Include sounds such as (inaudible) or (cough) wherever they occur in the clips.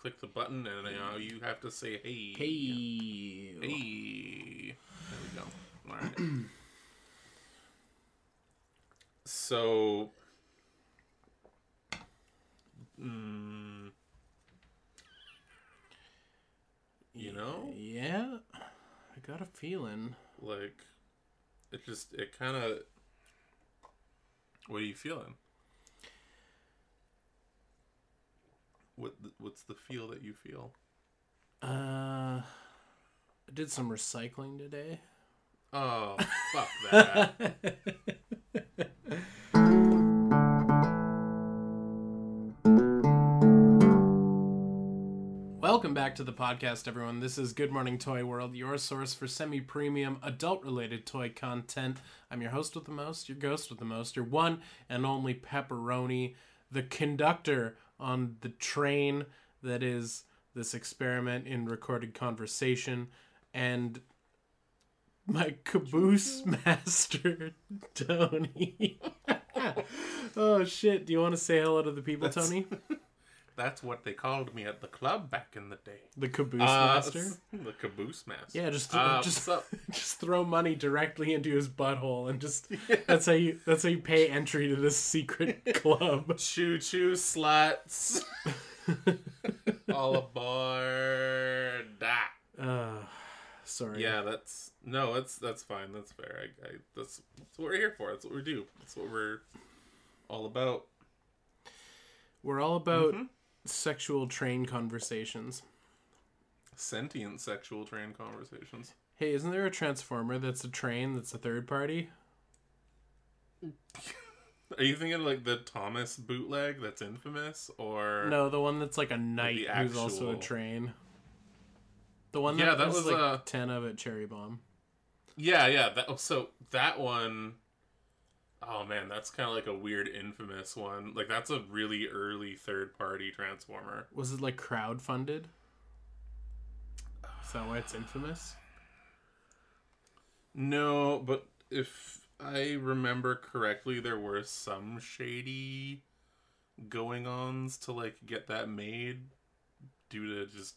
click the button, and uh, you have to say hey. Hey. Hey. There we go. All right. (clears throat) so, mm, you know, Yeah. I got a feeling. like it just it kind of. What are you feeling? What what's the feel that you feel? Uh, I did some recycling today. Oh, (laughs) fuck that. Welcome back to the podcast, everyone. This is Good Morning Toy World, your source for semi premium, adult related toy content. I'm your host with the most, your ghost with the most, your one and only pepperoni, the conductor on the train that is this experiment in recorded conversation, and my caboose master, (laughs) Tony. (laughs) oh, shit. Do you want to say hello to the people, That's- Tony? (laughs) That's what they called me at the club back in the day. The caboose Uh, master? The caboose master. Yeah, just Uh, just up? (laughs) just throw money directly into his butthole and just (laughs) that's how you that's how you pay entry to this secret (laughs) club. Choo choo sluts. All aboard. Uh, sorry. Yeah, that's no, that's that's fine. That's fair. I, I that's that's what we're here for. That's what we do. That's what we're all about. We're all about Mm-hmm. Sexual train conversations. Sentient sexual train conversations. Hey, isn't there a transformer that's a train that's a third party? Are you thinking like the Thomas bootleg that's infamous, or No, the one that's like a knight the who's also a train. The one that, Yeah, that was was, like uh, ten of at Cherry Bomb. Yeah, yeah. That so that one oh man, that's kind of like a weird infamous one. Like that's a really early third party transformer. Was it like crowdfunded? Is that why it's infamous? No, but if I remember correctly, there were some shady going ons to like get that made due to just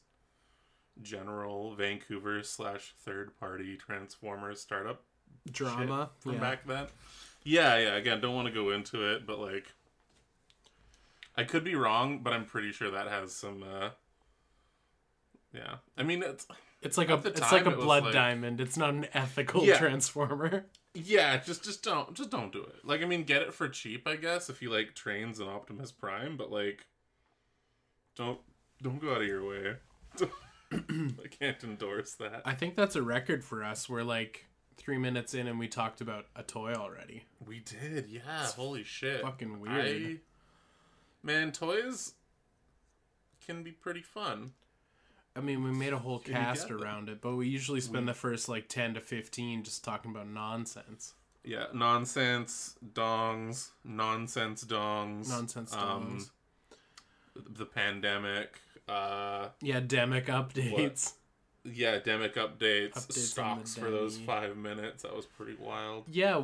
general Vancouver slash third party transformer startup Drama. from yeah. back then. Yeah, yeah. Again, don't want to go into it, but like, I could be wrong, but I'm pretty sure that has some. uh Yeah, I mean it's It's like a it's like a blood like- diamond. It's not an ethical Yeah. transformer. yeah, just just don't just don't do it. Like, I mean, get it for cheap, I guess, if you like trains and Optimus Prime, but like, don't don't go out of your way. (laughs) I can't endorse that. I think that's a record for us. We're like three minutes in and we talked about a toy already. We did, yeah. Holy shit. fucking weird. I, man, toys can be pretty fun. I mean, we made a whole Can cast around it, but we usually spend the first like ten to fifteen just talking about nonsense. Yeah, nonsense dongs, nonsense dongs, Nonsense um, dongs. the pandemic, uh, Yeah, demic updates. Yeah, demic updates, Updates stocks for those five minutes. That was pretty wild. Yeah.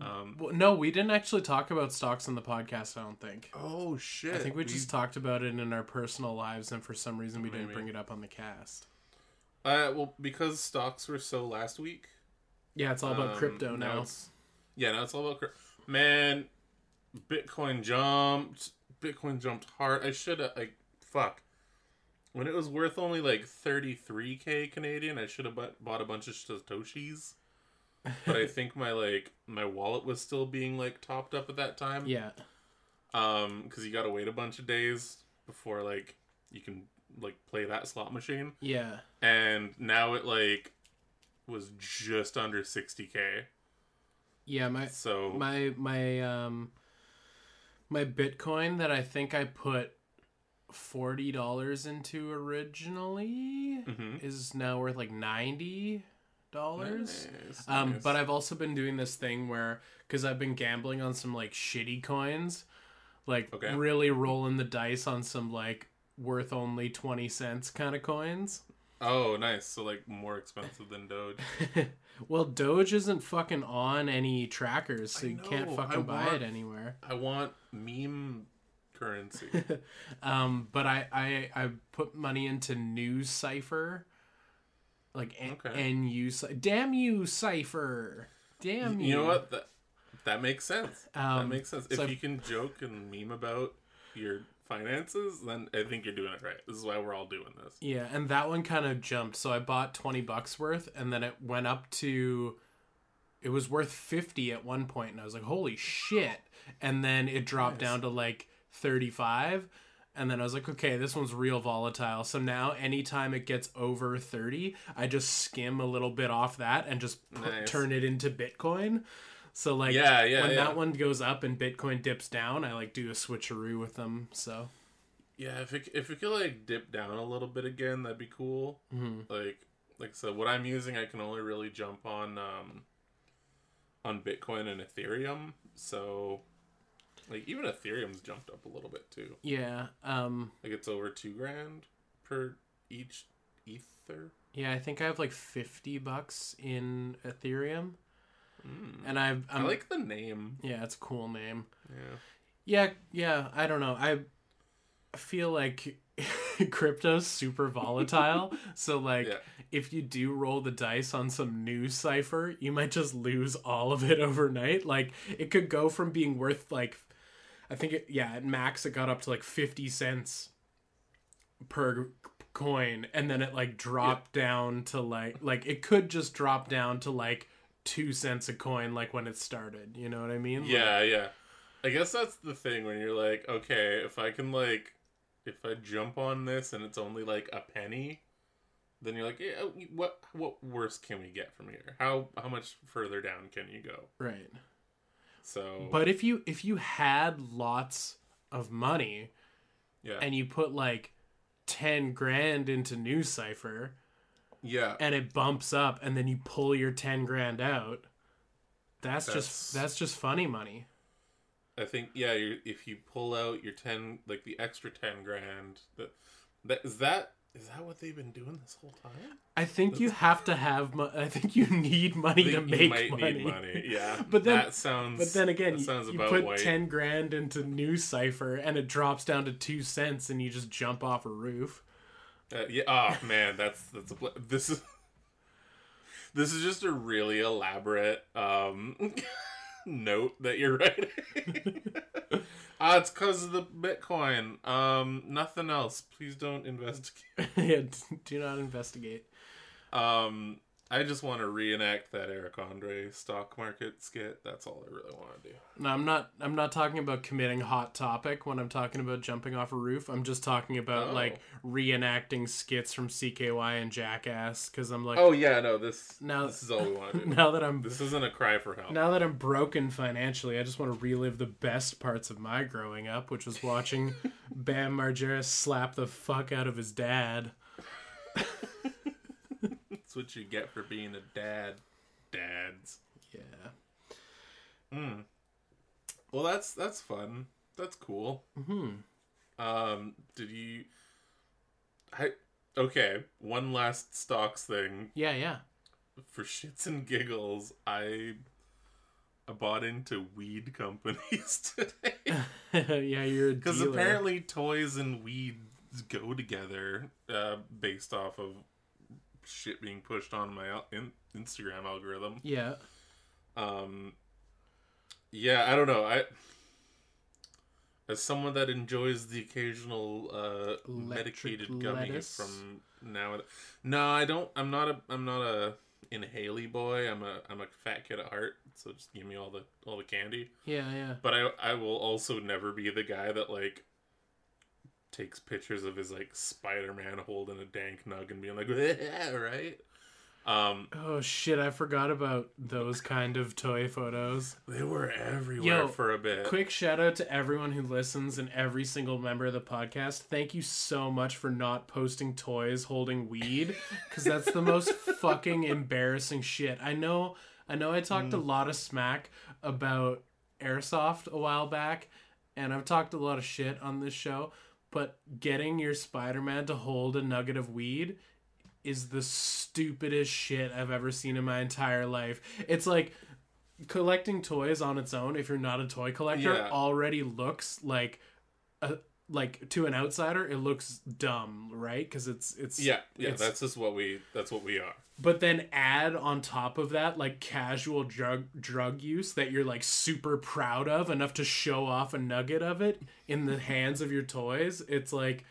Um, no, we didn't actually talk about stocks on the podcast. I don't think. oh shit! I think we just talked about it in our personal lives, and for some reason we didn't bring it up on the cast. uh, well because stocks were so last week. Yeah, it's all about Um, crypto now. it's- yeah, now it's all about crypto. Man, Bitcoin jumped. Bitcoin jumped hard. I should have like fuck. When it was worth only like 33k Canadian, I should have bought, bought a bunch of satoshis. But I think my like my wallet was still being like topped up at that time. Yeah. Um, because you gotta wait a bunch of days before like you can like play that slot machine. Yeah. And now it like was just under 60k. Yeah, my So my my um my bitcoin that i think i put $40 into originally Mhm. is now worth like $90 Nice, um nice. but i've also been doing this thing where because i've been gambling on some like shitty coins like Okay. really rolling the dice on some like worth only 20 cents kind of coins oh, nice. So like more expensive than Doge. (laughs) well doge isn't fucking on any trackers so you can't fucking I buy want- it anywhere I want meme currency. (laughs) um, but I, I I put money into NuCypher, like Okay. NU. Damn you, Cipher! Damn you! you know what? That that makes sense. that Um, makes sense. so- if you can joke and meme about your finances, then I think you're doing it right. This is why we're all doing this. Yeah, and that one kind of jumped. So I bought 20 bucks worth and then it went up to it was worth 50 at one point and I was like, "Holy shit." And then it dropped Nice. down to like 35 and then I was like, "Okay, this one's real volatile." So now anytime it gets over 30, I just skim a little bit off that and just pu- Nice. turn it into Bitcoin. So like Yeah, yeah, when yeah. that one goes up and Bitcoin dips down, I like do a switcheroo with them. So Yeah, if it if it could like dip down a little bit again, that'd be cool. mhm. Like like I said, what I'm using, I can only really jump on um on Bitcoin and Ethereum. So like even Ethereum's jumped up a little bit too. yeah, um Like it's over two grand per each ether. Yeah, I think I have like fifty bucks in Ethereum, Mm. and I've I I'm, like the name. yeah, it's a cool name. Yeah. Yeah, yeah, I don't know. I feel like (laughs) crypto's super volatile, (laughs) so like Yeah. if you do roll the dice on some NuCypher, you might just lose all of it (laughs) overnight. Like it could go from being worth like I think it yeah, at max it got up to like 50 cents per coin and then it like dropped down to like like it could just drop down to like 2 cents a coin like when it started, you know what I mean? Like, Yeah, yeah. I guess that's the thing when you're like, okay, if I can like if I jump on this and it's only like a penny, then you're like, yeah, what what worse can we get from here? How how much further down can you go? right. So But if you if you had lots of money yeah. and you put like 10 grand into NuCypher yeah. and it bumps up and then you pull your 10 grand out that's, That's- just that's just funny money I think yeah, if you pull out your 10 like the extra 10 grand, that that is that is that what they've been doing this whole time? i think you have to have mo- i think you need money to make you might money. need money. Yeah. (laughs) But then- that sounds but then again you, you put white. 10 grand into NuCypher and it drops down to 2 cents and you just jump off a roof Uh, yeah. Oh man, that's that's a pl- this is this is just a really elaborate um (laughs) note that you're writing. (laughs) Ah, it's because of the Bitcoin. Um, nothing else. Please don't investigate. (laughs) yeah, do not investigate Um, I just want to reenact that Eric Andre stock market skit. That's all I really want to do. No, I'm not. I'm not talking about committing hot topic when I'm talking about jumping off a roof. I'm just talking about Oh. like reenacting skits from CKY and Jackass because I'm like, Oh yeah, no. This Now- this is all we want to (laughs) do. now that I'm This isn't a cry for help. now that I'm broken financially, I just want to relive the best parts of my growing up, which was watching (laughs) Bam Margera slap the fuck out of his dad. (laughs) What you get for being a dad. Dads. Yeah. Mm. Well, that's that's fun. That's cool. Hmm. Um, did you? I okay. One last stocks thing Yeah. Yeah. for shits and giggles. I I bought into weed companies (laughs) today (laughs) yeah. You're because apparently toys and weeds go together, uh, based off of shit being pushed on my in- Instagram algorithm. Yeah. Um, yeah, I don't know. I as someone that enjoys the occasional uh, medicated gummy lettuce? from now and no, I don't. I'm not a. I'm not a inhaley boy. I'm a. I'm a fat kid at heart. So just give me all the all the candy. Yeah. Yeah. But I I will also never be the guy that like takes pictures of his like Spider Man holding a dank nug and being like, (laughs) yeah, right. Um, Oh shit! I forgot about those kind of toy photos. they were everywhere Yo, for a bit. Quick shout out to everyone who listens and every single member of the podcast. Thank you so much for not posting toys holding weed because that's the most (laughs) fucking embarrassing shit. I know. I know. I talked a lot of smack about airsoft a while back, and I've talked a lot of shit on this show. But getting your Spider-Man to hold a nugget of weed is the stupidest shit I've ever seen in my entire life. It's like collecting toys on its own if you're not a toy collector Yeah. already looks like a, like to an outsider it looks dumb, right? Because it's it's Yeah, yeah, it's- that's just what we that's what we are. but then add on top of that like casual drug drug use that you're like super proud of enough to show off a nugget of it in the hands of your toys it's like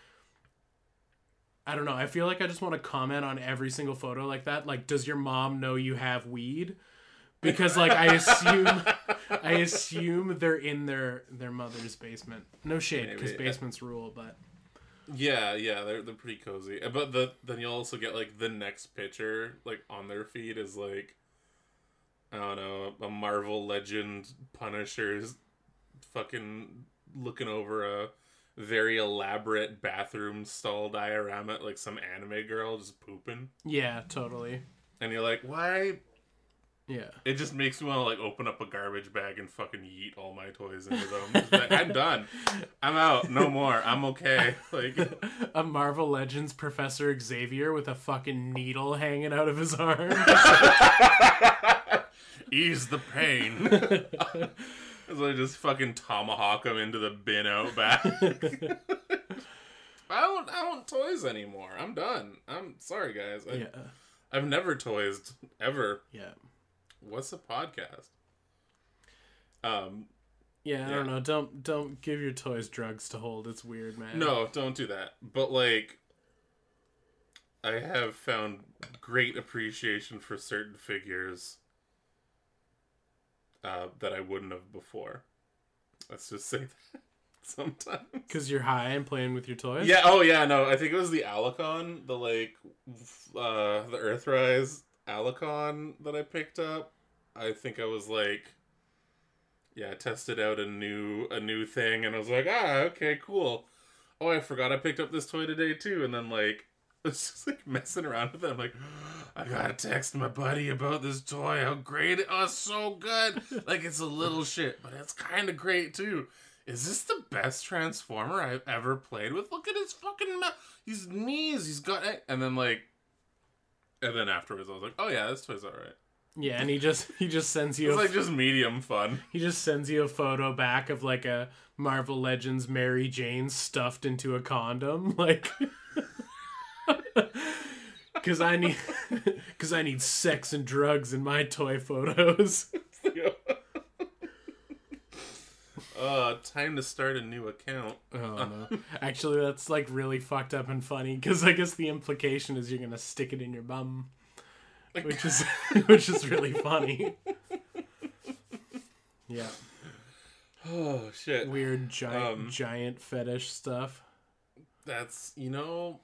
i don't know i feel like i just want to comment on every single photo like that like does your mom know you have weed because like i assume i assume they're in their their mother's basement no shade because basements rule but Yeah, yeah, they're they're pretty cozy. Uh, But the then you'll also get like the next picture like on their feed is like I don't know, a Marvel Legend Punisher's fucking looking over a very elaborate bathroom stall diorama like some anime girl just pooping. yeah totally And you're like, why yeah it just makes me want to like open up a garbage bag and fucking yeet all my toys into them. Like, I'm done. I'm out. No more. I'm okay. (laughs) Like a Marvel Legends Professor Xavier with a fucking needle hanging out of his arm. (laughs) ease the pain. (laughs) so I just fucking tomahawk him into the bin out back. I don't I don't toys anymore. I'm done. I'm sorry guys. I, yeah, I've never toys ever. yeah, What's a podcast? Um yeah. I Yeah. don't know. Don't don't give your toys drugs to hold. It's weird, man. no, don't do that. But like I have found great appreciation for certain figures uh, that I wouldn't have before. Let's just say (laughs) that sometimes. because you're high and playing with your toys. Yeah. Oh, yeah. No, I think it was the Alicon, the like, uh, the Earthrise Alicon that I picked up. I think I was like, yeah, I tested out a new a new thing, and I was like, ah, okay, cool. Oh, I forgot I picked up this toy today too, and then like, (laughs) I was just like messing around with it. I'm like, I gotta text my buddy about this toy. How great it! Oh, it's so good. like it's a little (laughs) shit, but it's kind of great too is this the best transformer I've ever played with? Look at his fucking mouth, his knees. He's got, and then like, and then afterwards, I was like, oh yeah, this toy's all right. yeah. And he just he just sends you It's a, like just medium fun. he just sends you a photo back of like a Marvel Legends Mary Jane stuffed into a condom, (laughs) like. (laughs) Because I need, (laughs) because I need sex and drugs in my toy photos. Uh, time to start a new account. Oh no! (laughs) Actually, that's like really fucked up and funny because I guess the implication is you're gonna stick it in your bum, which is (laughs) (laughs) which is really funny. Yeah, Oh shit, weird giant Um, giant fetish stuff. that's you know,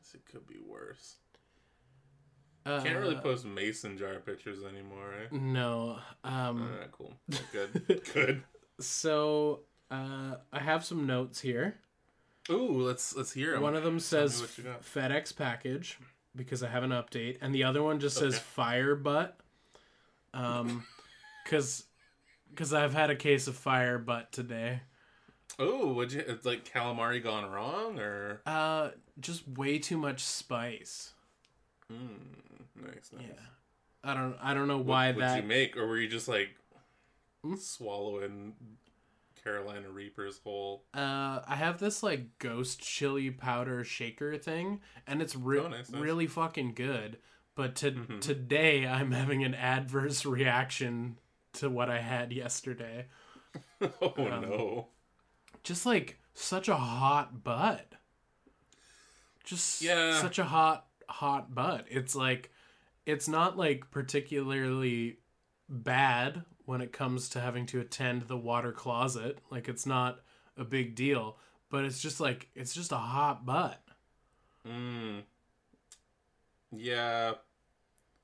this could be worse. Uh, Can't really post mason jar pictures anymore, eh? No. Um. Alright, cool. Good. (laughs) Good. So, uh, I have some notes here. Ooh, let's let's hear 'em. One of them says what you got. FedEx package because I have an update, and the other one just says fire butt. Um, (laughs) because because I've had a case of fire butt today. Oh, would you? It's like calamari gone wrong, or Uh, just way too much spice. Mm, nice, nice. Yeah, I don't I don't know why would that. you make, or were you just like Hmm? swallowing Carolina Reaper's whole? Uh, I have this like ghost chili powder shaker thing, and it's re- Oh, nice, nice. really fucking good. But to- Mhm. today, I'm having an adverse reaction to what I had yesterday. (laughs) oh Um, no! Just like such a hot butt. Just Yeah. such a hot, hot butt. It's like, it's not like particularly bad when it comes to having to attend the water closet. Like, it's not a big deal, but it's just like, it's just a hot butt. Mm. Yeah,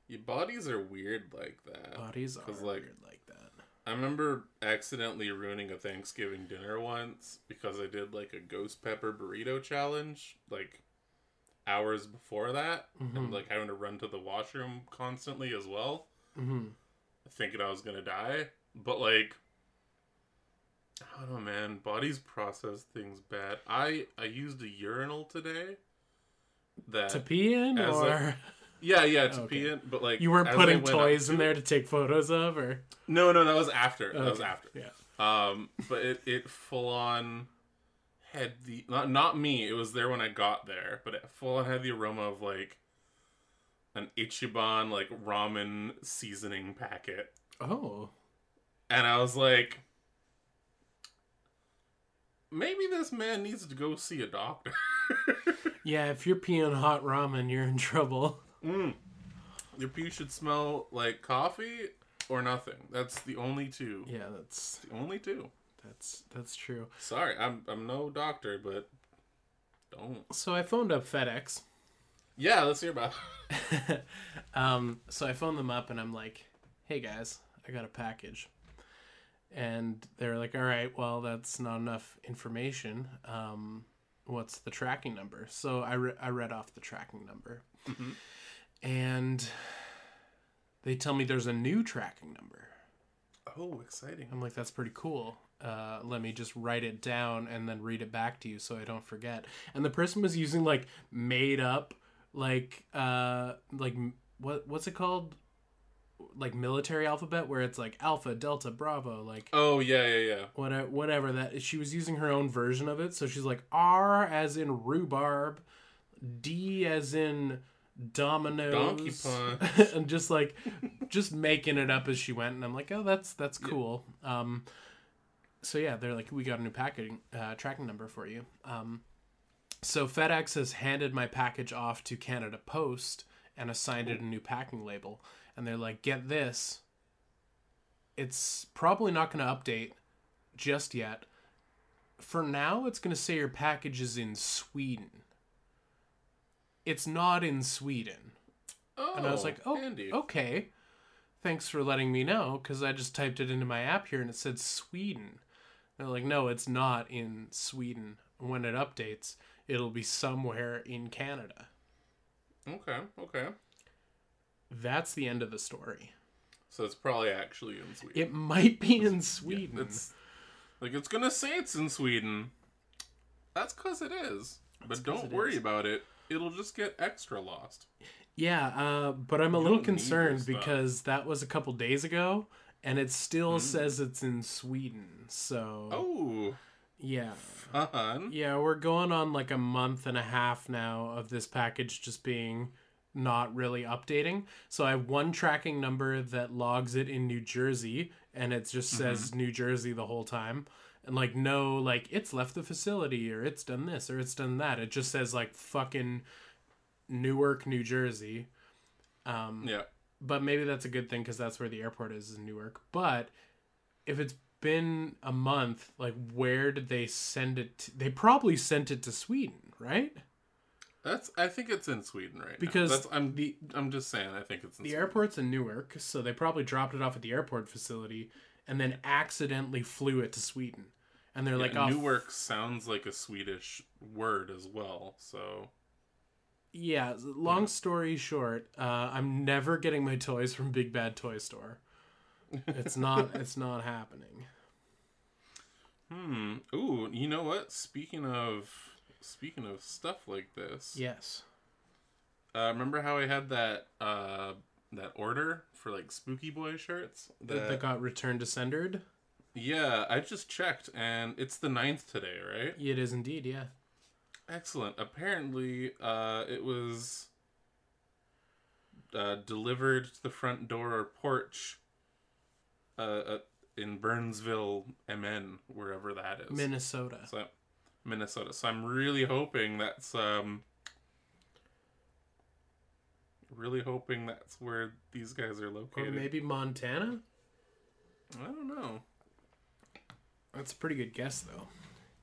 your bodies are weird like that. Bodies are like, weird like that. I remember accidentally ruining a Thanksgiving dinner once because I did like a ghost pepper burrito challenge like hours before that Mhm. and like having to run to the washroom constantly as well, hmm thinking I was gonna die. But like I don't know man, bodies process things bad. I I used a urinal today that To pee in, as a- or (laughs) yeah, yeah, to Okay. pee in, but like you weren't putting toys to in there to take photos of, or No, no, that was after. That was after. Yeah. Um, but it it full on had the not not me. It was there when I got there, but it full on had the aroma of like an Ichiban like ramen seasoning packet, Oh. and I was like, maybe this man needs to go see a doctor. (laughs) Yeah, if you're peeing hot ramen, you're in trouble. mm. Your pee should smell like coffee or nothing. That's the only two. Yeah, that's The only two. That's that's true. Sorry, I'm I'm no doctor, but don't. So I phoned up FedEx. Yeah, let's hear about. (laughs) (laughs) um, so I phoned them up and I'm like, "Hey guys, I got a package." And they're like, "All right, well, that's not enough information. Um, what's the tracking number?" So I re- I read off the tracking number, Mhm. and they tell me there's a new tracking number. Oh, exciting! I'm like, "That's pretty cool." Uh, let me just write it down and then read it back to you so I don't forget. And the person was using like made up like uh like what what's it called like military alphabet where it's like alpha delta bravo like Oh yeah, yeah, yeah. whatever whatever that she was using her own version of it so she's like r as in rhubarb d as in dominoes Donkey (laughs) punch. and just like just making it up as she went and i'm like oh that's that's cool um so yeah they're like we got a new packaging uh, tracking number for you um so fedex has handed my package off to canada post and assigned it a new packing label and they're like get this it's probably not going to update just yet for now it's going to say your package is in sweden it's not in sweden Oh, and I was like, oh, handy. okay. Thanks for letting me know because I just typed it into my app here and it said Sweden. They're like, no, it's not in Sweden. When it updates, it'll be somewhere in Canada. Okay, okay. That's the end of the story. So it's probably actually in Sweden. It might be (laughs) in Sweden. It's like it's gonna say it's in Sweden. That's because it is. But don't worry is. about it. It'll just get extra lost. Yeah, uh, but I'm a You little don't need your concerned because that was a couple days ago and it still says it's in Sweden. So, Oh, yeah. fun. Yeah, we're going on like a month and a half now of this package just being not really updating. So I have one tracking number that logs it in New Jersey and it just says New Jersey the whole time. And like no like it's left the facility or it's done this or it's done that. It just says like fucking Newark, New Jersey. Um Yeah. But maybe that's a good thing because that's where the airport is in Newark. But if it's been a month, like where did they send it? To? They probably sent it to Sweden, right? That's. I think it's in Sweden right Because now. That's, I'm. the I'm just saying. I think it's in the Sweden. airport's in Newark, so they probably dropped it off at the airport facility and then accidentally flew it to Sweden. And they're Yeah, like, oh, Newark sounds like a Swedish word as well. So yeah. Long story short, uh, I'm never getting my toys from Big Bad Toy Store. It's not. (laughs) it's not happening. Hmm. Ooh, you know what? Speaking of speaking of stuff like this, Yes. uh, remember how I had that uh that order for like Spooky Boy shirts? That, that got returned to sendered. yeah, I just checked, and it's the 9th today, right? It is indeed, yeah. Excellent. Apparently, uh, it was uh, delivered to the front door or porch uh, uh, in Burnsville, MN, wherever that is. Minnesota. So, Minnesota. So I'm really hoping that's um really hoping that's where these guys are located. Or located. maybe Montana? I don't know. That's a pretty good guess, though.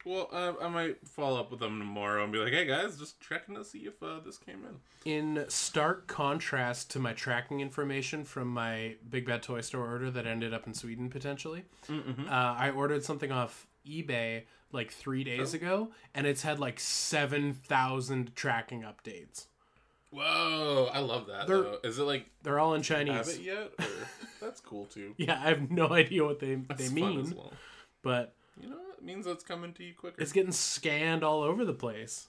Well, uh, I might follow up with them tomorrow and be like, "Hey guys, just checking to see if uh, this came in." In stark contrast to my tracking information from my Big Bad Toy Store order that ended up in Sweden potentially, Mm-hmm. uh, I ordered something off eBay like three days Oh. ago, and it's had like 7,000 tracking updates. Whoa, I love that. They're- Though. Is it like They're all in Chinese? have it yet? Or... That's cool too. (laughs) Yeah, I have no idea what they, That's they mean, well. but You know, what? it means it's coming to you quicker. it's getting scanned all over the place.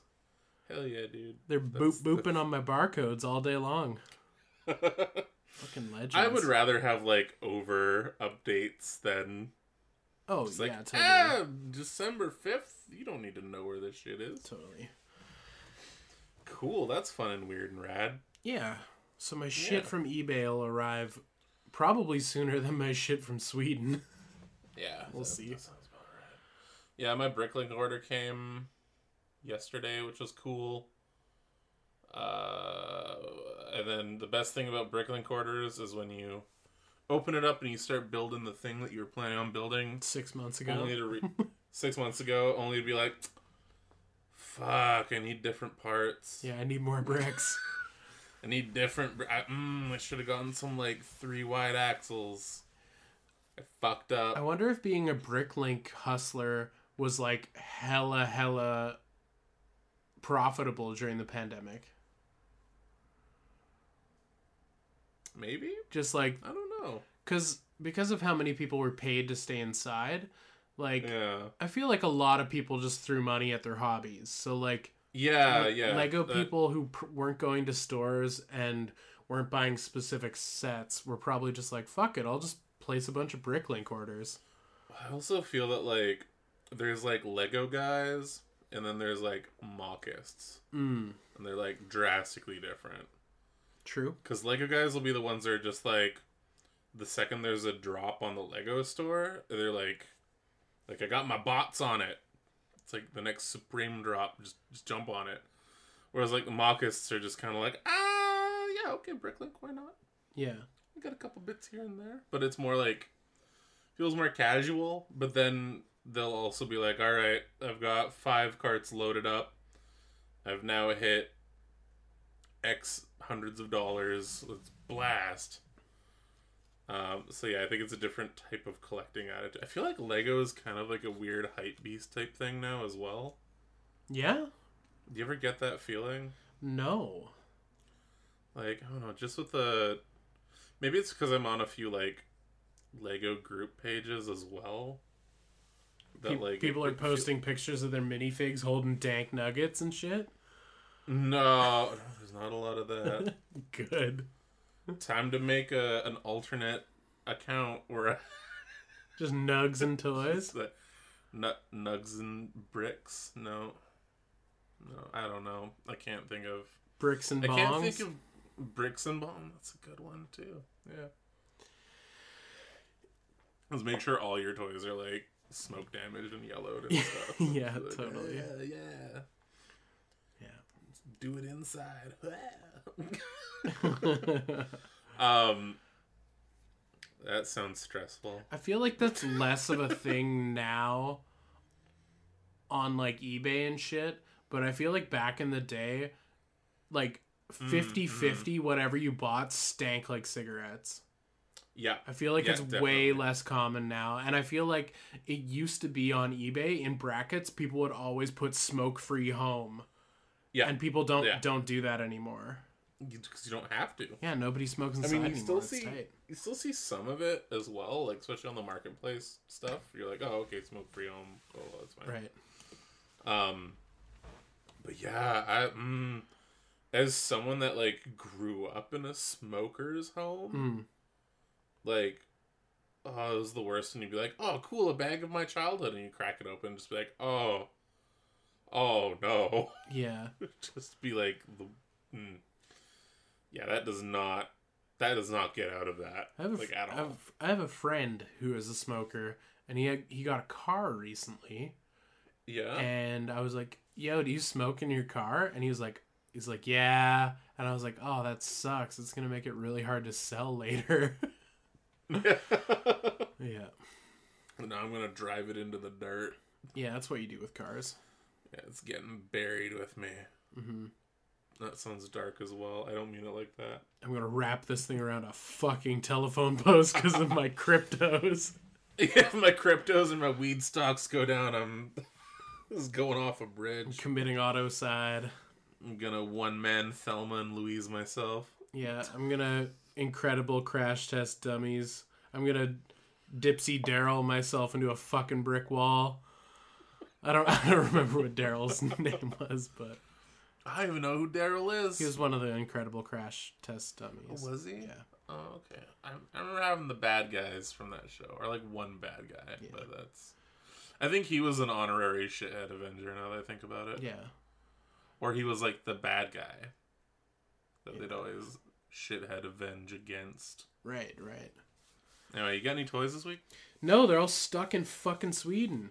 Hell yeah, dude. They're boop booping on my barcodes all day long. (laughs) Fucking legends. I would rather have like over updates than Oh It's yeah, like, totally. ah, December 5th? You don't need to know where this shit is. Totally. Cool, that's fun and weird and rad. Yeah. So my shit Yeah. from eBay will arrive probably sooner than my shit from Sweden. Yeah, We'll see. that sounds about right. Yeah, my Bricklink order came yesterday, which was cool. Uh, and then the best thing about Bricklink orders is when you open it up and you start building the thing that you were planning on building. Six months ago. Only to re- (laughs) six months ago, only to be like, "Fuck, I need different parts. yeah, I need more bricks. (laughs) (laughs) I need different. br- I, mm, I should have gotten some like three wide axles. I fucked up. I wonder if being a Bricklink hustler was like hella hella profitable during the pandemic. Maybe Just like I don't know. cuz because of how many people were paid to stay inside, like Yeah, I feel like a lot of people just threw money at their hobbies. So like yeah, Le- yeah. Lego that- people who pr- weren't going to stores and weren't buying specific sets were probably just like, "Fuck it, I'll just place a bunch of Bricklink orders." I also feel that like there's like Lego guys, and then there's like mockists, Mm, and they're like drastically different. true. Because Lego guys will be the ones that are just like, the second there's a drop on the Lego store, they're like, like I got my bots on it. It's like the next Supreme drop, just just jump on it. Whereas like the mockists are just kind of like, ah, yeah, okay, Bricklink, why not? Yeah. We got a couple bits here and there, but it's more like feels more casual. But then they'll also be like, all right, I've got five carts loaded up. I've now hit X hundreds of dollars. Let's blast. Um, so yeah, I think it's a different type of collecting attitude. I feel like Lego is kind of like a weird hype beast type thing now as well. Yeah? Do you ever get that feeling? No. Like I don't know, just with the maybe it's because I'm on a few like Lego group pages as well. That Pe- like people it- are it posting pictures of their minifigs holding dank nuggets and shit. No, there's not a lot of that. (laughs) Good. Time to make a an alternate account where (laughs) Just nugs and toys. (laughs) the nut nugs and bricks. No, no, I don't know. I can't think of. Bricks and I bongs. can't think of bricks and bomb. That's a good one too. Yeah. Let's make sure all your toys are like smoke damaged and yellowed and stuff. (laughs) Yeah, Like, totally. Yeah, yeah. Yeah. Do it inside. (laughs) (laughs) um, that sounds stressful. I feel like that's less of a thing now on like eBay and shit, but I feel like back in the day, like 50 50, whatever you bought stank like cigarettes. Yeah, I feel like Yeah, it's way less common now. And I feel like it used to be on eBay in brackets, people would always put smoke free home. yeah. And people don't Yeah. don't do that anymore. Because you don't have to. Yeah, nobody smokes I inside mean, you anymore. still It's see tight. you still see some of it as well, like especially on the marketplace stuff. You're like, oh, okay, smoke free home. Oh, that's fine. Right. Um, but yeah, I mm, as someone that like grew up in a smoker's home, Mm. Like, oh, it was the worst And you'd be like, oh, cool, a bag of my childhood, and you crack it open, and just be like, oh, oh no, (laughs) Yeah. just be like the, mm. yeah, that does not, that does not get out of that, I have, a, like at I have, I have a friend who is a smoker, and he had, he got a car recently, yeah, and I was like, "Yo, do you smoke in your car?" And he was like, "He's like, yeah," and I was like, "Oh, that sucks. It's gonna make it really hard to sell (laughs) later." (laughs) yeah, now I'm gonna drive it into the dirt. yeah, that's what you do with cars. Yeah, it's getting buried with me. hmm That sounds dark as well. I don't mean it like that. I'm gonna wrap this thing around a fucking telephone post because of my cryptos. (laughs) If my cryptos and my weed stocks go down, I'm this is going off a bridge. Committing autocide. I'm gonna one man Thelma and Louise myself. Yeah, I'm gonna incredible crash test dummies. I'm gonna Dipsy Daryl myself into a fucking brick wall. I don't (laughs) I don't remember what Daryl's (laughs) name was, but I don't even know who Daryl is. he was one of the incredible crash test dummies. Oh, was he? Yeah. Oh, okay. I, I remember having the bad guys from that show, or like one bad guy, Yeah. but that's. I think he was an honorary shithead Avenger. Now that I think about it, Yeah. or he was like the bad guy that Yeah. they'd always shithead avenge against. Right, right. Anyway, you got any toys this week? No, they're all stuck in fucking Sweden.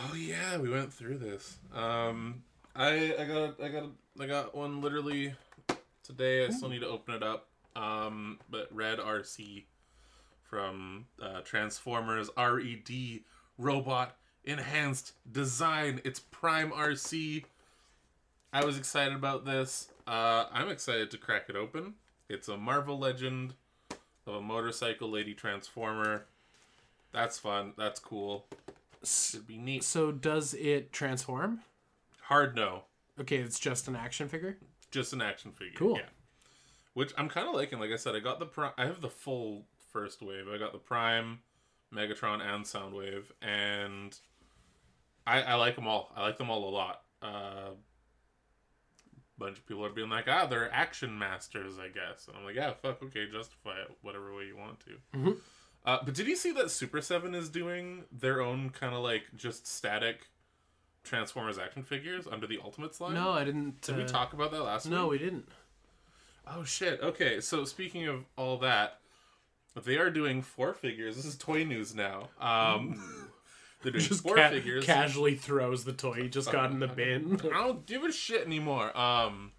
Oh yeah, we went through this. Um, I I got I got I got one literally today. I still need to open it up. Um, but RED Arcee from uh, Transformers RED Robot Enhanced Design. It's Prime Arcee. I was excited about this. Uh, I'm excited to crack it open. It's a Marvel Legend of a motorcycle lady transformer. That's fun. That's cool. Should be neat. So does it transform? Hard no. Okay, it's just an action figure. Just an action figure. Cool. Yeah. Which I'm kind of liking. Like I said, I got the prime. I have the full first wave. I got the Prime, Megatron, and Soundwave, and I, I like them all. I like them all a lot. Uh, bunch of people are being like, ah, they're action masters, I guess. And I'm like, yeah, fuck, okay, justify it whatever way you want to. Mhm. Uh, but did you see that Super Seven is doing their own kind of like just static Transformers action figures under the Ultimates line? No, I didn't. Did we uh, talk about that last week? No, we didn't. Oh shit. Okay, so speaking of all that, they are doing four figures. This is toy news now. Um they're doing Just four ca- figures. casually throws the toy he just got in the (laughs) bin. I don't give a shit anymore. Um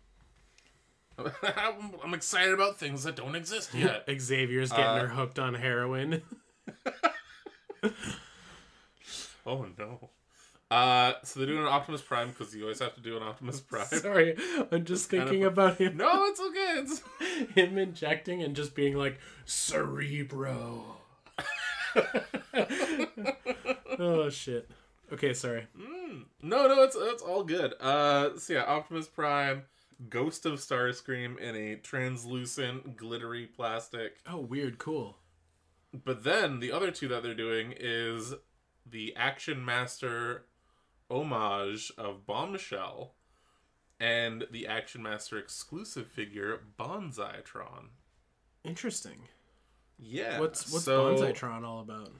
I'm, (laughs) I'm excited about things that don't exist yet. (laughs) Xavier's getting Uh, her hooked on heroin. oh no. Uh so they're doing an Optimus Prime because you always have to do an Optimus Prime. Sorry, I'm just thinking about him. no, it's okay. It's him injecting and just being like cerebro. Oh shit. Okay, sorry. Mm. No, no, it's it's all good. Uh, so yeah, Optimus Prime, Ghost of Starscream in a translucent, glittery plastic. Oh, weird. Cool. But then the other two that they're doing is the Action Master homage of Bombshell, and the Action Master exclusive figure Bonzaitron. Interesting. Yeah, What's what's so Bonzaitron all about?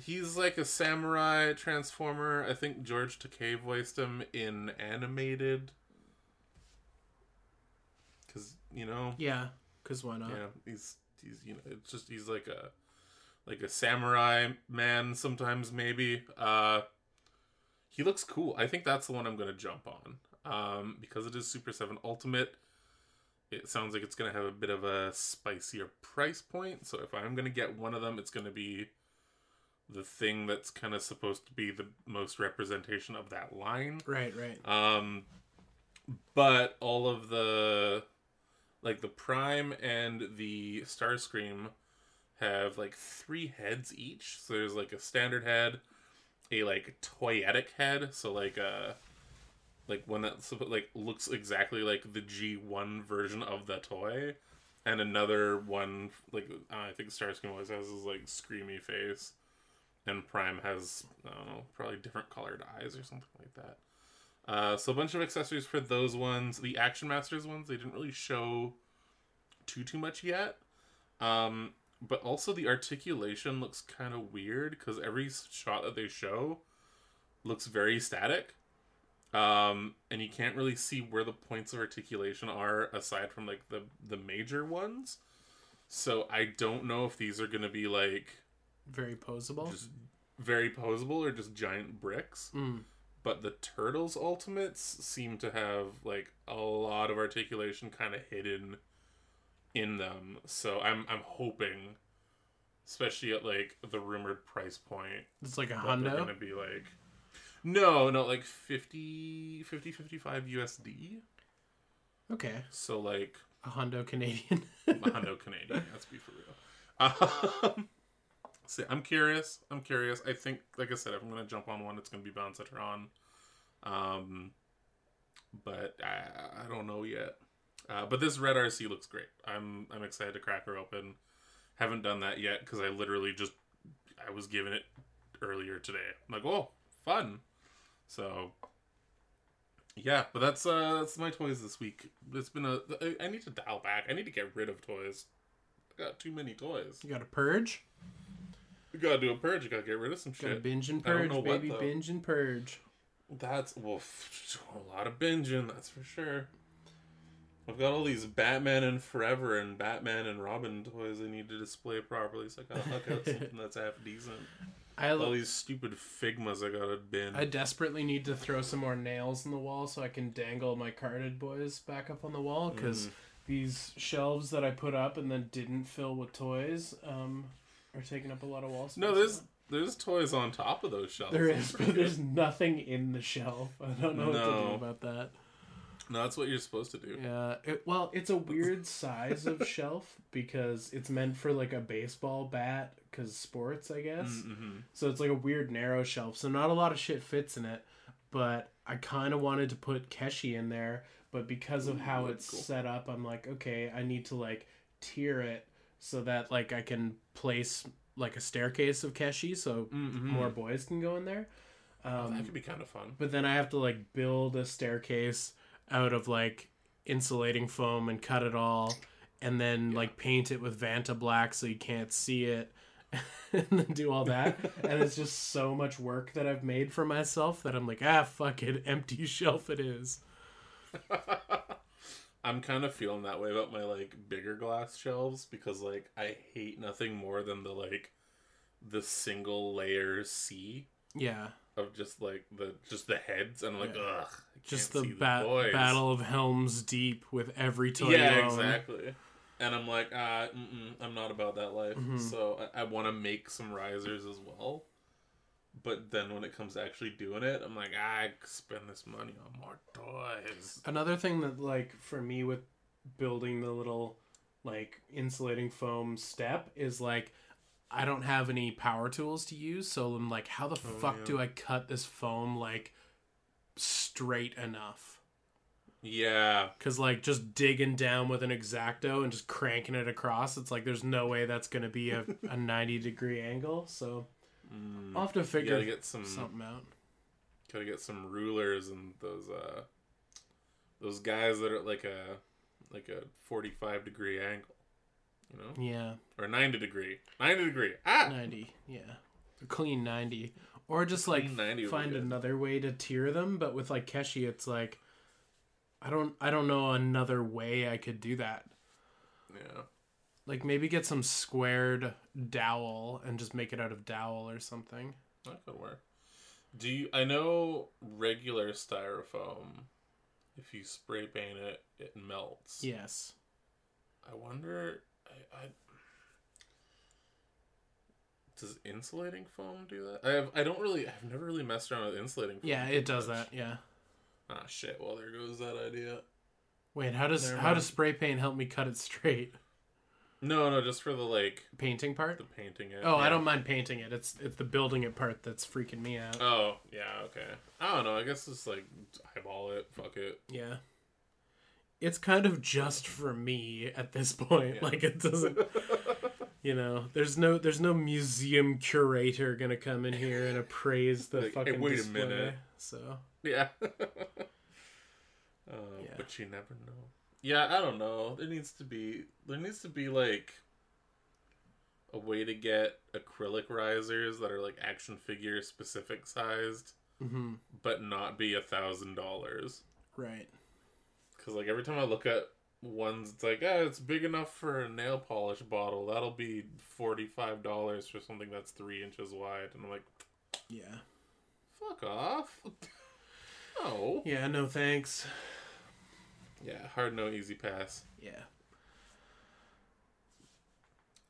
He's like a samurai transformer. I think George Takei voiced him in animated. Cause you know, Yeah, cause why not? yeah, he's he's you know, it's just he's like a like a samurai man sometimes maybe. Uh, he looks cool. I think that's the one I'm gonna jump on. Um, because it is Super Seven Ultimate. It sounds like it's gonna have a bit of a spicier price point. So if I'm gonna get one of them, it's gonna be the thing that's kind of supposed to be the most representation of that line. Right, right. Um, but all of the like the Prime and the Starscream have like three heads each. So there's like a standard head, a like toyetic head, so like a like one that like looks exactly like the G1 version of the toy, and another one like I think Starscream always has his like screamy face, and Prime has I don't know probably different colored eyes or something like that. Uh, so a bunch of accessories for those ones. The Action Masters ones they didn't really show too too much yet. Um, but also the articulation looks kind of weird because every shot that they show looks very static. Um, and you can't really see where the points of articulation are aside from like the the major ones. So I don't know if these are gonna be like Very posable. just very posable or just giant bricks Mm. but the turtles ultimates seem to have like a lot of articulation kind of hidden in them so i'm i'm hoping especially at like the rumored price point It's like a they're hundo. gonna be like no no like 50 50 55 usd Okay, so like a hundo Canadian. a hundo canadian let's be for real (laughs) um, so i'm curious. I'm curious. I think like i said if i'm gonna jump on one it's gonna be Bonzaitron. um but I, I don't know yet. Uh, but this red Arcee looks great. I'm i'm excited to crack her open. Haven't done that yet because i literally just i was given it earlier today. I'm like oh fun. So yeah but that's uh that's my toys this week. It's been a i I need to dial back. I need to get rid of toys. I got too many toys. You got to purge. You gotta do a purge. You gotta get rid of some shit. binge and purge, know what, baby. binge and purge. That's well, a lot of binging. That's for sure. I've got all these Batman and Forever and Batman and Robin toys I need to display properly, so I gotta huck out (laughs) something that's half decent. I All these stupid Figmas I gotta bin. I desperately need to throw some more nails in the wall so I can dangle my carded boys back up on the wall Mm. because these shelves that I put up and then didn't fill with toys um, are taking up a lot of wall space. no, there's there's toys on top of those shelves. there is, but there's nothing in the shelf. (laughs) I don't know what to do about that. No, that's what you're supposed to do. Yeah, it, well, it's a weird (laughs) size of shelf because it's meant for like a baseball bat because sports, I guess. Mm-hmm. So it's like a weird narrow shelf. So not a lot of shit fits in it. But I kind of wanted to put Keshi in there, but because of Ooh, how it's cool. set up, I'm like, okay, I need to like tier it so that like I can place like a staircase of Keshi so Mm-hmm. more boys can go in there. Um, that could be kind of fun. but then I have to like build a staircase out of like insulating foam and cut it all and then like paint it with Vanta black so you can't see it (laughs) and then do all that (laughs) and it's just so much work that I've made for myself that I'm like ah fuck it empty (laughs) shelf it is. I'm kind of feeling that way about my like bigger glass shelves because like I hate nothing more than the like the single layer C Yeah, of just like the just the heads and I'm like Yeah. ugh just the, ba- toys." battle of Helm's Deep with every toy yeah own. exactly and I'm like ah I'm not about that life Mhm. so I, I want to make some risers as well but then when it comes to actually doing it I'm like I spend this money on more toys Another thing that like for me with building the little like insulating foam step is like I don't have any power tools to use, so I'm like, how the Oh, fuck yeah. do I cut this foam like straight enough? yeah Cause like just digging down with an X-Acto and just cranking it across, it's like there's no way that's gonna be a, a 90 degree angle. So mm. I'll have to you figure gotta get some something out. Gotta get some rulers and those uh those guys that are like a like a forty five degree angle. You know? Yeah. Or ninety degree. Ninety degree. Ah 90 yeah a clean 90 or just like Clean 90 would be find another way to tier them but with like keshi it's like i don't i don't know another way i could do that Yeah. Like maybe get some squared dowel and just make it out of dowel or something That could work. Do you I know regular styrofoam if you spray paint it it melts. yes I wonder I, I does insulating foam do that? I have I don't really I've never really messed around with insulating foam. yeah it does much. that yeah Ah shit, well there goes that idea. wait how does Never how mind. does spray paint help me cut it straight No, no, just for the like painting part the painting it. oh i don't mind painting it it's it's the building it part that's freaking me out Oh, yeah, okay. I don't know, I guess it's like eyeball it, fuck it. Yeah. It's kind of just for me at this (laughs) point. Yeah. Like it doesn't (laughs) you know, there's no there's no museum curator gonna come in here and appraise the Like, hey, fucking wait a minute. So yeah. (laughs) uh, Yeah. But you never know. Yeah, I don't know. There needs to be there needs to be like a way to get acrylic risers that are like action figure specific sized, hmm but not be a thousand dollars. right. Because like every time I look at ones, it's like, ah, it's big enough for a nail polish bottle. That'll be forty five dollars for something that's three inches wide, and I'm like, Yeah. fuck off. (laughs) no. Yeah, no thanks. Yeah, hard no, easy pass. Yeah.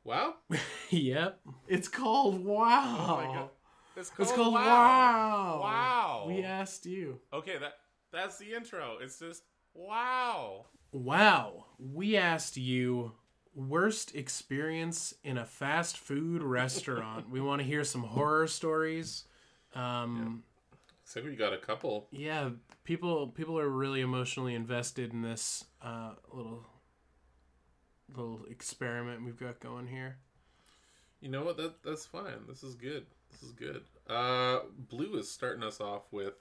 Wow. (laughs) yep. It's called Wow. Oh my God. It's It's called wow. Wow. We asked you. Okay, that that's the intro. It's just wow. Wow. We asked you worst experience in a fast food (laughs) restaurant. we want to hear some horror stories. Um Looks like we got a couple. yeah, people people are really emotionally invested in this uh little little experiment we've got going here. You know what? That that's fine. This is good. This is good. Uh, Blue is starting us off with.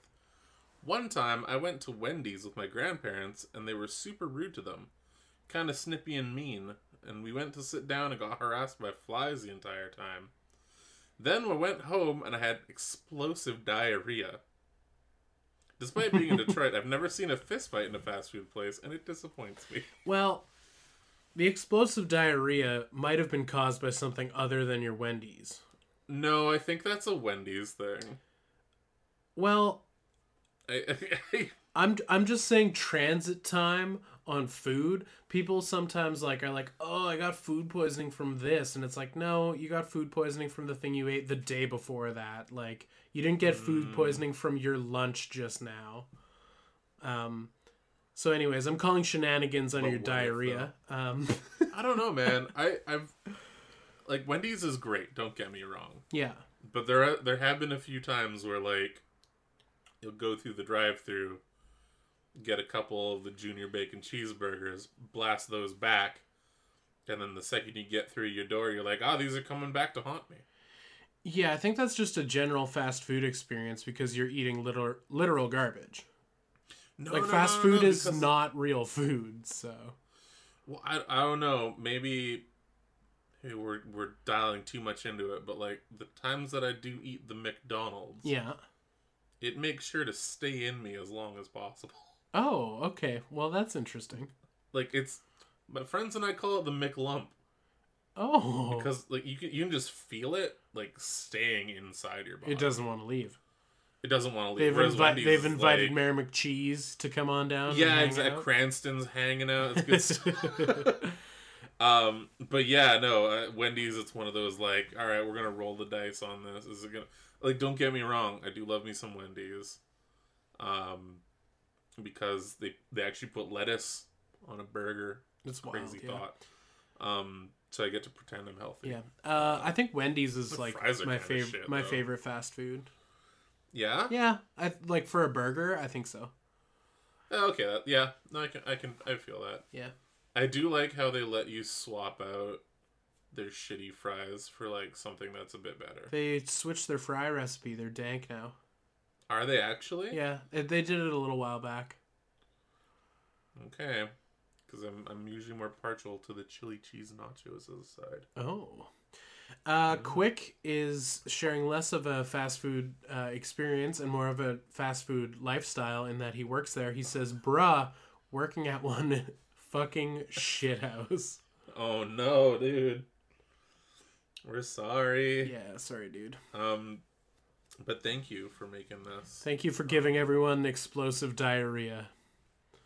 One time, I went to Wendy's with my grandparents, and they were super rude to them, kind of snippy and mean. and we went to sit down and got harassed by flies the entire time. Then we went home and I had explosive diarrhea. Despite being in Detroit, I've never seen a fist fight in a fast food place, and it disappoints me. Well, the explosive diarrhea might have been caused by something other than your Wendy's. No, I think that's a Wendy's thing. Well, I, (laughs) I, I'm I'm just saying transit time on food. People sometimes like are like, "Oh, I got food poisoning from this." And it's like, "No, you got food poisoning from the thing you ate the day before that. Like, you didn't get food poisoning from your lunch just now." Um so anyways, I'm calling shenanigans on But your if, diarrhea. Um (laughs) I don't know, man. I, I've like Wendy's is great. Don't get me wrong. yeah. But there are, there have been a few times where like you'll go through the drive-through, get a couple of the junior bacon cheeseburgers, blast those back, and then the second you get through your door, you're like, "Oh, these are coming back to haunt me." Yeah, I think that's just a general fast food experience because you're eating literal literal garbage. No, Like no, fast no, food is not real food, so Well, I, I don't know. Maybe, maybe we're we're dialing too much into it, but like the times that I do eat the McDonald's, yeah. it makes sure to stay in me as long as possible. Oh, okay. Well, that's interesting. Like it's my friends and I call it the McLump Oh, because like you can you can just feel it like staying inside your body. it doesn't want to leave. It doesn't want to leave. They've invi- they've invited like, Mayor McCheese to come on down. Yeah, exactly. out. Cranston's hanging out. It's good (laughs) stuff. (laughs) um, but yeah, no. Uh, Wendy's. It's one of those like, all right, we're gonna roll the dice on this. Is it gonna like? Don't get me wrong. I do love me some Wendy's. Um, because they they actually put lettuce on a burger. It's wild. Crazy yeah. thought. Um, so I get to pretend I'm healthy. Yeah, uh, I think Wendy's is The like my favorite. shit, my though. favorite fast food. Yeah. Yeah, I like for a burger. I think so. Oh, Okay. That, yeah. No, I can. I can. I feel that. Yeah. I do like how they let you swap out their shitty fries for like something that's a bit better. They switched their fry recipe. They're dank now. Are they actually? Yeah, they did it a little while back. Okay. Because I'm I'm usually more partial to the chili cheese nachos as a side. Oh. Uh, Quick is sharing less of a fast food uh, experience and more of a fast food lifestyle in that he works there. He says, bruh, working at one (laughs) fucking shithouse. Oh no, dude. We're sorry. Yeah, sorry, dude. Um, but thank you for making this. Thank you for giving um, everyone explosive diarrhea.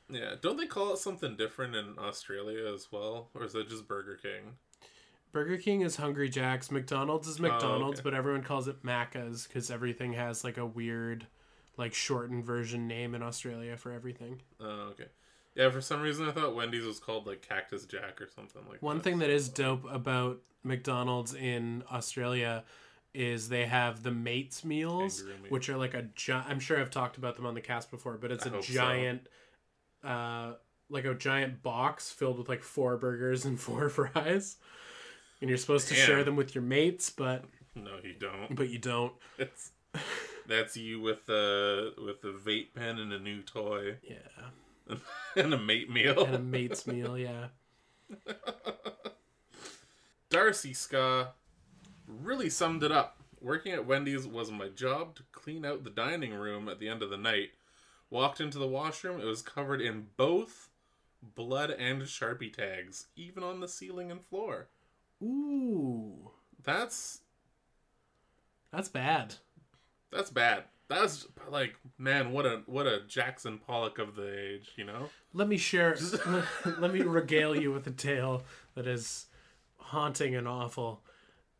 Yeah. Don't they call it something different in Australia as well, or is it just Burger King? Burger King is Hungry Jack's. McDonald's is oh, McDonald's, okay. but everyone calls it Macca's because everything has like a weird, like shortened version name in Australia for everything. Oh, okay. Yeah, for some reason I thought Wendy's was called like Cactus Jack or something like One that. thing that is dope about McDonald's in Australia is they have the mates meals, meat. which are like a giant. I'm sure I've talked about them on the cast before, but it's I a hope so. giant, uh, like a giant box filled with like four burgers and (laughs) four fries, and you're supposed to Damn. share them with your mates, but No, you don't. but you don't. (laughs) It's, that's you with the with the vape pen and a new toy Yeah, (laughs) and a mate meal. and a mates meal. Yeah. Darcy Ska really summed it up. Working at Wendy's was my job to clean out the dining room at the end of the night. Walked into the washroom, it was covered in both blood and Sharpie tags, even on the ceiling and floor. Ooh, That's that's bad. that's bad. That's like, man, what a what a Jackson Pollock of the age, you know? Let me share. (laughs) let me regale you with a tale that is haunting and awful.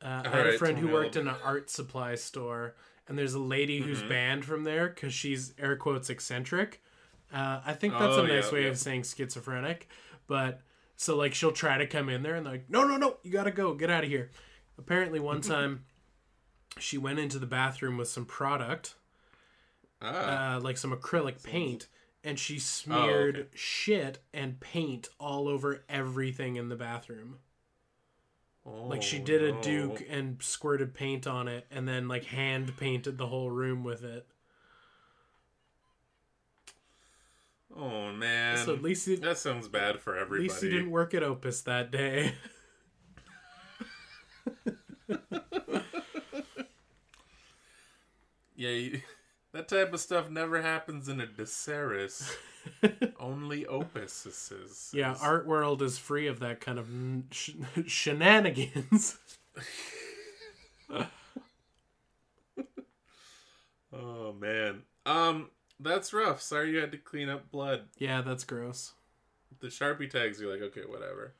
Uh, I had a friend who worked in an art supply store, and there's a lady who's Mhm. banned from there because she's air quotes eccentric. Uh, I think that's Oh, a nice yeah, way yeah. of saying schizophrenic, but so like she'll try to come in there and they're like, no, no, no, you gotta go, get out of here. Apparently, one (laughs) time she went into the bathroom with some product Ah, uh, like some acrylic paint, and she smeared okay. shit and paint all over everything in the bathroom. Like she Oh, did a no. duke and squirted paint on it, and then like hand painted the whole room with it. Oh man, So at least he, that sounds bad for everybody. at least he didn't work at Opus that day. (laughs) Yeah, you, that type of stuff never happens in a DeSerres. (laughs) Only opuses. yeah, Art World is free of that kind of sh- (laughs) shenanigans. (laughs) Oh man. Um, that's rough. Sorry you had to clean up blood. yeah, that's gross. The Sharpie tags, you're like, okay, whatever.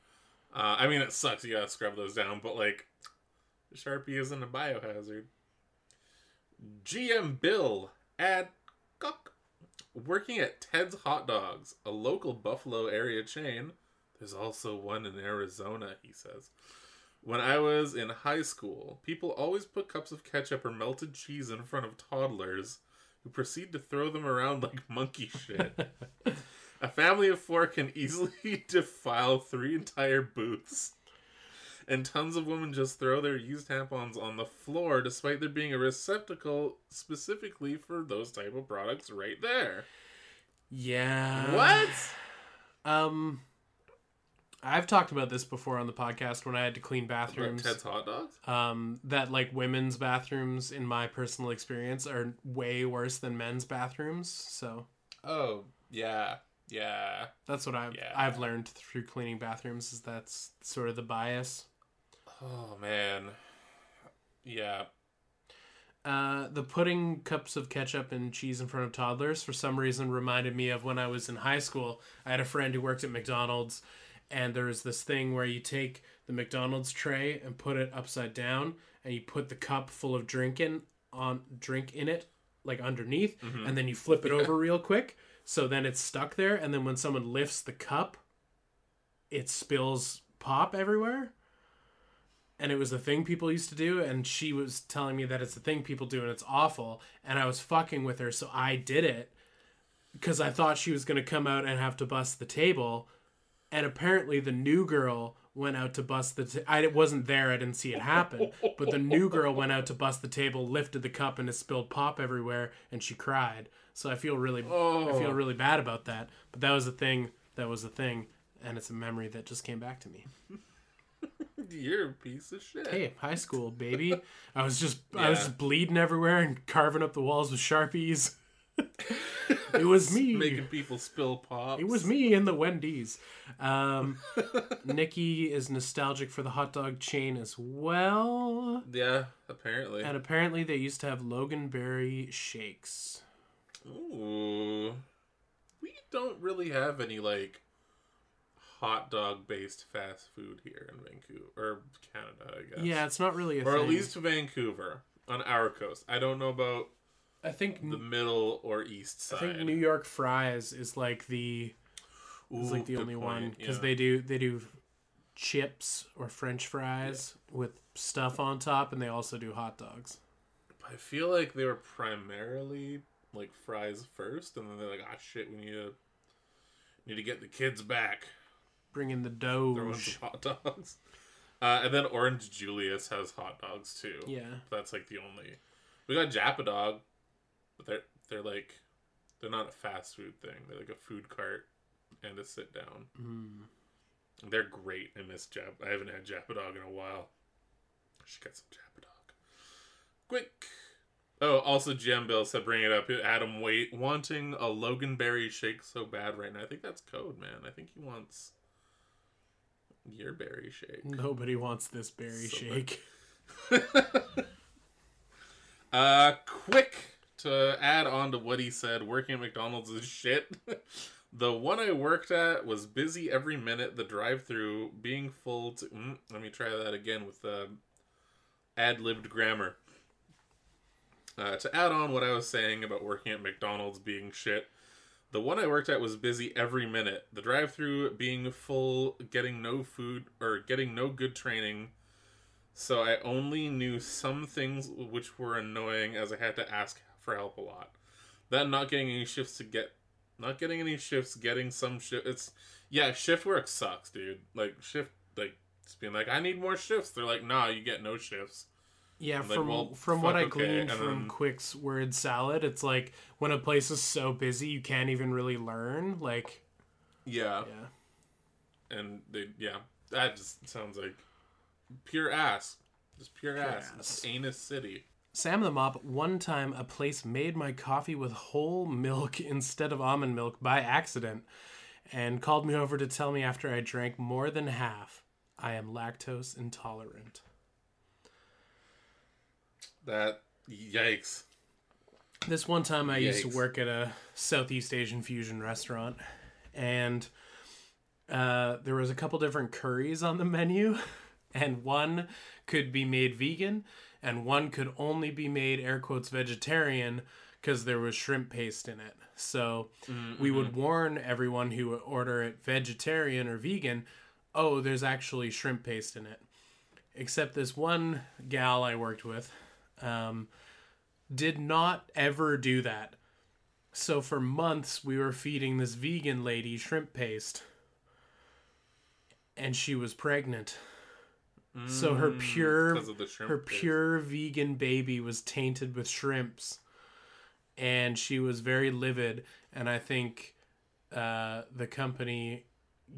Uh, I mean, it sucks. You gotta scrub those down, but like, Sharpie isn't a biohazard. GM Bill at Cock. Working at Ted's Hot Dogs, a local Buffalo area chain. There's also one in Arizona, he says. When I was in high school, people always put cups of ketchup or melted cheese in front of toddlers who proceed to throw them around (laughs) like monkey shit. (laughs) A family of four can easily (laughs) defile three entire booths. And tons of women just throw their used tampons on the floor despite there being a receptacle specifically for those type of products right there. Yeah. What? Um, I've talked about this before on the podcast when I had to clean About bathrooms. Ted's hot dogs? Um, that like women's bathrooms, in my personal experience, are way worse than men's bathrooms. So Oh, yeah. Yeah. that's what I've Yeah. I've learned through cleaning bathrooms. Is that's sort of the bias. Oh man. Yeah. Uh, the putting cups of ketchup and cheese in front of toddlers for some reason reminded me of when I was in high school. I had a friend who worked at McDonald's, and there was this thing where you take the McDonald's tray and put it upside down, and you put the cup full of drink in on drink in it, like underneath, and then you flip it over real quick, so then it's stuck there, and then when someone lifts the cup, it spills pop everywhere and it was a thing people used to do and she was telling me that it's a thing people do and it's awful and i was fucking with her so i did it because i thought she was going to come out and have to bust the table and apparently the new girl went out to bust the ta- i wasn't there i didn't see it happen but the new girl went out to bust the table lifted the cup and it spilled pop everywhere and she cried so i feel really i feel Oh. really bad about that but that was a thing that was a thing and it's a memory that just came back to me You're a piece of shit. Hey, high school, baby. (laughs) I was just I was just bleeding everywhere and carving up the walls with sharpies. (laughs) it was me. Making people spill pop. It was me in the Wendy's. Um, (laughs) Nikki is nostalgic for the hot dog chain as well. Yeah, apparently. And apparently they used to have Loganberry shakes. Ooh. We don't really have any like hot dog based fast food here in Vancouver or Canada, I guess. Yeah, it's not really a Or thing. at least Vancouver on our coast. I don't know about I think the middle or east side. I think New York fries is like the is like the only one because yeah. they do they do chips or French fries with stuff on top, and they also do hot dogs. I feel like they were primarily like fries first, and then they're like, "Ah, shit, we need to need to get the kids back." Bring in the Doge. hot dogs. (laughs) Uh, and then Orange Julius has hot dogs too. Yeah, That's like the only. We got Japa Dog, but they're they're like they're not a fast food thing. They're like a food cart and a sit down. mm. They're great. I miss Jap. I haven't had Japa Dog in a while. I should get some Japa Dog. Quick. Oh, also Jam Bill said bring it up. Adam Wait wanting a Loganberry shake so bad right now. I think that's code, man. I think he wants your berry shake. nobody wants this berry So shake. (laughs) Uh, quick to add on to what he said, working at McDonald's is shit. (laughs) the one I worked at was busy every minute. The drive-through being full. To, mm, let me try that again with uh, ad-libbed grammar. Uh, to add on what I was saying about working at McDonald's being shit, the one I worked at was busy every minute. The drive-through being full, getting no food or getting no good training. So I only knew some things which were annoying as I had to ask for help a lot. That not getting any shifts to get not getting any shifts, getting some shift it's yeah, shift work sucks, dude. Like shift like just being like, I need more shifts. They're like, nah, you get no shifts. Yeah, I'm like, from well, from what I okay, gleaned and from then- Quick's word salad, it's like when a place is so busy you can't even really learn. Like, Yeah, yeah, and they yeah, that just sounds like pure ass, just pure, ass. ass. Anus city. Sam the Mop. One time, a place made my coffee with whole milk (laughs) instead of almond milk by accident, and called me over to tell me after I drank more than half, I am lactose intolerant. That yikes. This one time I used to work at a Southeast Asian fusion restaurant, and uh, there was a couple different curries on the menu, (laughs) and one could be made vegan, and one could only be made air quotes vegetarian because there was shrimp paste in it. So we would warn everyone who would order it vegetarian or vegan, oh, there's actually shrimp paste in it. Except this one gal I worked with, um, did not ever do that. So for months we were feeding this vegan lady shrimp paste. And she was pregnant. So her pure of the her paste. pure vegan baby was tainted with shrimps. And she was very livid and I think uh, the company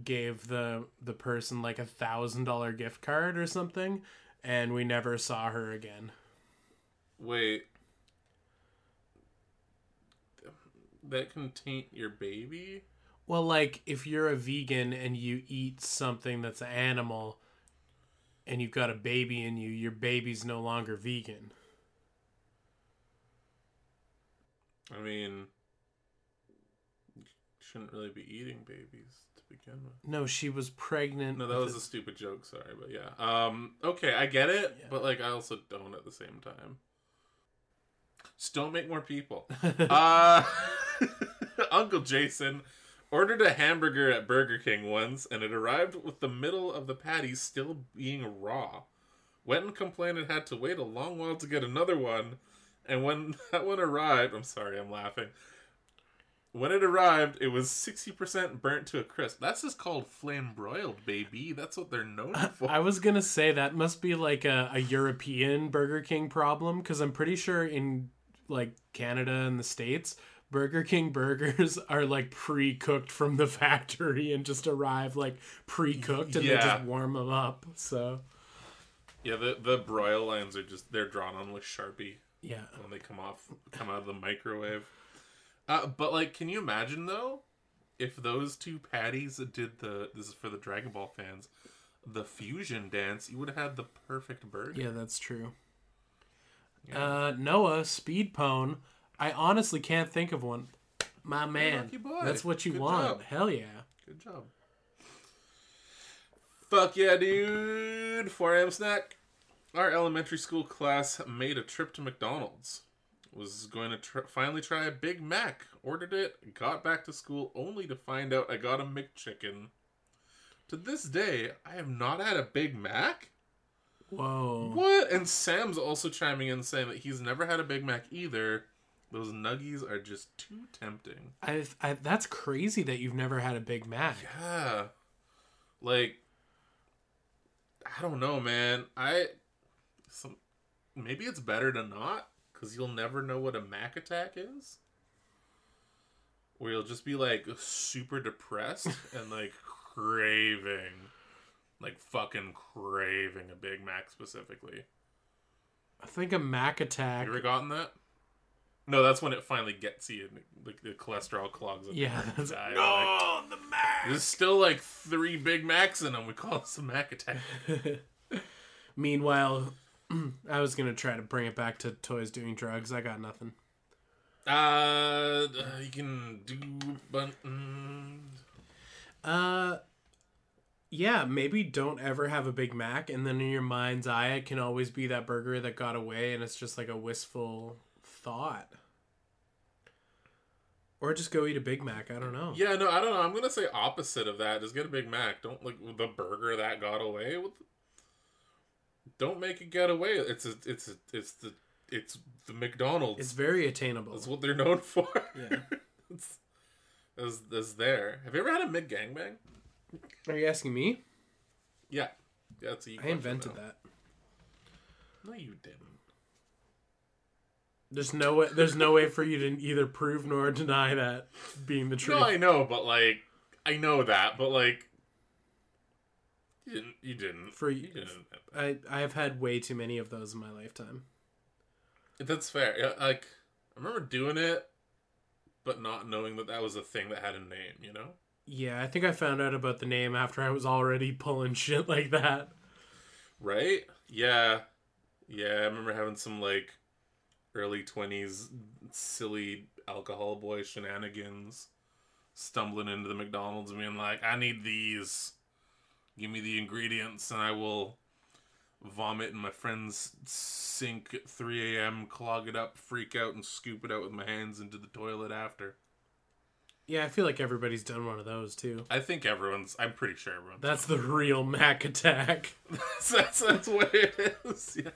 gave the the person like a thousand dollar gift card or something and we never saw her again. Wait. That can taint your baby? Well, like if you're a vegan and you eat something that's an animal and you've got a baby in you, your baby's no longer vegan. I mean, you shouldn't really be eating babies to begin with. No, she was pregnant. No, that was a- stupid joke. Sorry, but yeah. Um. Okay, I get it, Yeah. but like, I also don't at the same time. Just don't make more people. uh, (laughs) Uncle Jason ordered a hamburger at Burger King once, and it arrived with the middle of the patty still being raw. Went and complained it had to wait a long while to get another one, and when (laughs) that one arrived, I'm sorry, I'm laughing. When it arrived, it was 60% burnt to a crisp. That's just called flame broiled, baby. That's what they're known for. I was gonna say that must be like a, a European Burger King problem because I'm pretty sure in like Canada and the States, Burger King burgers (laughs) are like pre-cooked from the factory and just arrive like pre-cooked and they just warm them up. So Yeah, the the broil lines are just they're drawn on with Sharpie yeah, when they come off come out of the microwave. Uh, but like, can you imagine though, if those two patties did the this is for the Dragon Ball fans, the fusion dance, you would have had the perfect burger. yeah, that's true. Yeah. Uh, Noah Speed Pone. I honestly can't think of one. My man, that's what you Good want. job. Hell yeah. Good job. Fuck yeah, dude! 4 a.m. snack. Our elementary school class made a trip to McDonald's. Was going to tr- finally try a Big Mac. Ordered it, got back to school only to find out I got a McChicken. To this day, I have not had a Big Mac. Whoa. What? And Sam's also chiming in saying that he's never had a Big Mac either. Those nuggies are just too tempting. I, I that's crazy that you've never had a Big Mac. Yeah. Like I don't know, man. I some maybe it's better to not cuz you'll never know what a Mac attack is. Or you'll just be like super depressed and like (laughs) craving like fucking craving a Big Mac specifically. I think a Mac attack. You ever gotten that? No, that's when it finally gets you and like the cholesterol clogs up. Yeah, that's die. no Like, the Mac. There's still like three Big Macs in them. We call this a Mac attack. (laughs) Meanwhile, (clears throat) I was gonna try to bring it back to toys doing drugs. I got nothing. Uh, you can do buttons. Uh, yeah, maybe don't ever have a Big Mac, and then in your mind's eye, it can always be that burger that got away, and it's just like a wistful thought. Or just go eat a Big Mac. I don't know. Yeah, no, I don't know. I'm gonna say opposite of that. Just get a Big Mac. Don't like the burger that got away. With... Don't make it get away. It's a, it's a, it's the, it's the McDonald's. It's very attainable. That's what they're known for. Yeah. (laughs) it's, it's, it's there. Have you ever had a mid gangbang? Are you asking me? Yeah. Yeah, that's a I invented that. No, you didn't. There's no way. There's no way for you to either prove nor deny that being the truth. No, I know, but like, I know that, but like, you didn't. You didn't. For- you didn't. I I have had way too many of those in my lifetime. That's fair. Yeah, like, I remember doing it, but not knowing that that was a thing that had a name. You know. Yeah, I think I found out about the name after I was already pulling (laughs) shit like that. Right? Yeah. Yeah, I remember having some like early 20s silly alcohol boy shenanigans stumbling into the McDonald's and being like, "I need these. Give me the ingredients and I will vomit in my friend's sink at 3 a.m., clog it up, freak out and scoop it out with my hands into the toilet after." Yeah, I feel like everybody's done one of those too. I think everyone's I'm pretty sure everyone's That's the real Mac attack. (laughs) that's, that's, that's what it is. Yeah.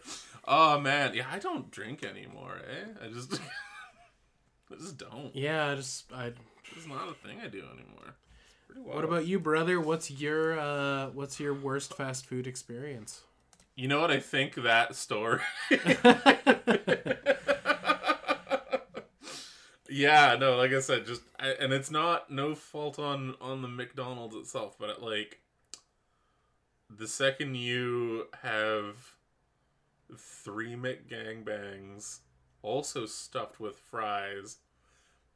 Oh man, yeah, I don't drink anymore, eh? I just (laughs) I just don't. Yeah, I just I. It's not a thing I do anymore. What about you, brother? What's your uh what's your worst fast food experience? You know what I think that story (laughs) Yeah, no, like I said, just I, and it's not no fault on on the McDonald's itself, but it, like the second you have three McGangbangs also stuffed with fries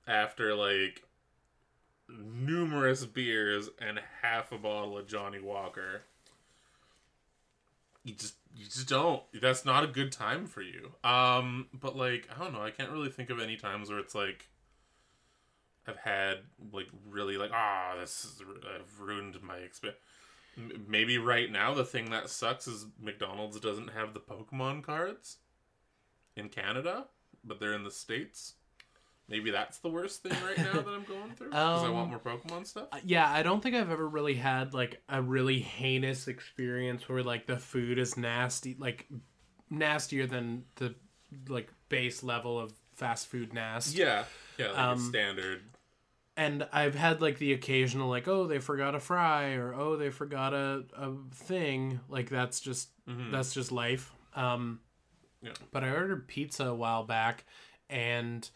after like numerous beers and half a bottle of Johnnie Walker, you just you just don't. That's not a good time for you. Um, but like I don't know. I can't really think of any times where it's like I've had like really like ah this is I've ruined my experience. Maybe right now the thing that sucks is McDonald's doesn't have the Pokemon cards in Canada, but they're in the states. Maybe that's the worst thing right now that I'm going through because I Um, want more Pokemon stuff. Uh, Yeah, I don't think I've ever really had like a really heinous experience where like the food is nasty, like nastier than the like base level of fast food nasty. Yeah, yeah, like Um, standard. and I've had like the occasional like oh they forgot a fry or oh they forgot a, a thing like that's just Mhm. that's just life um Yeah. but I ordered pizza a while back and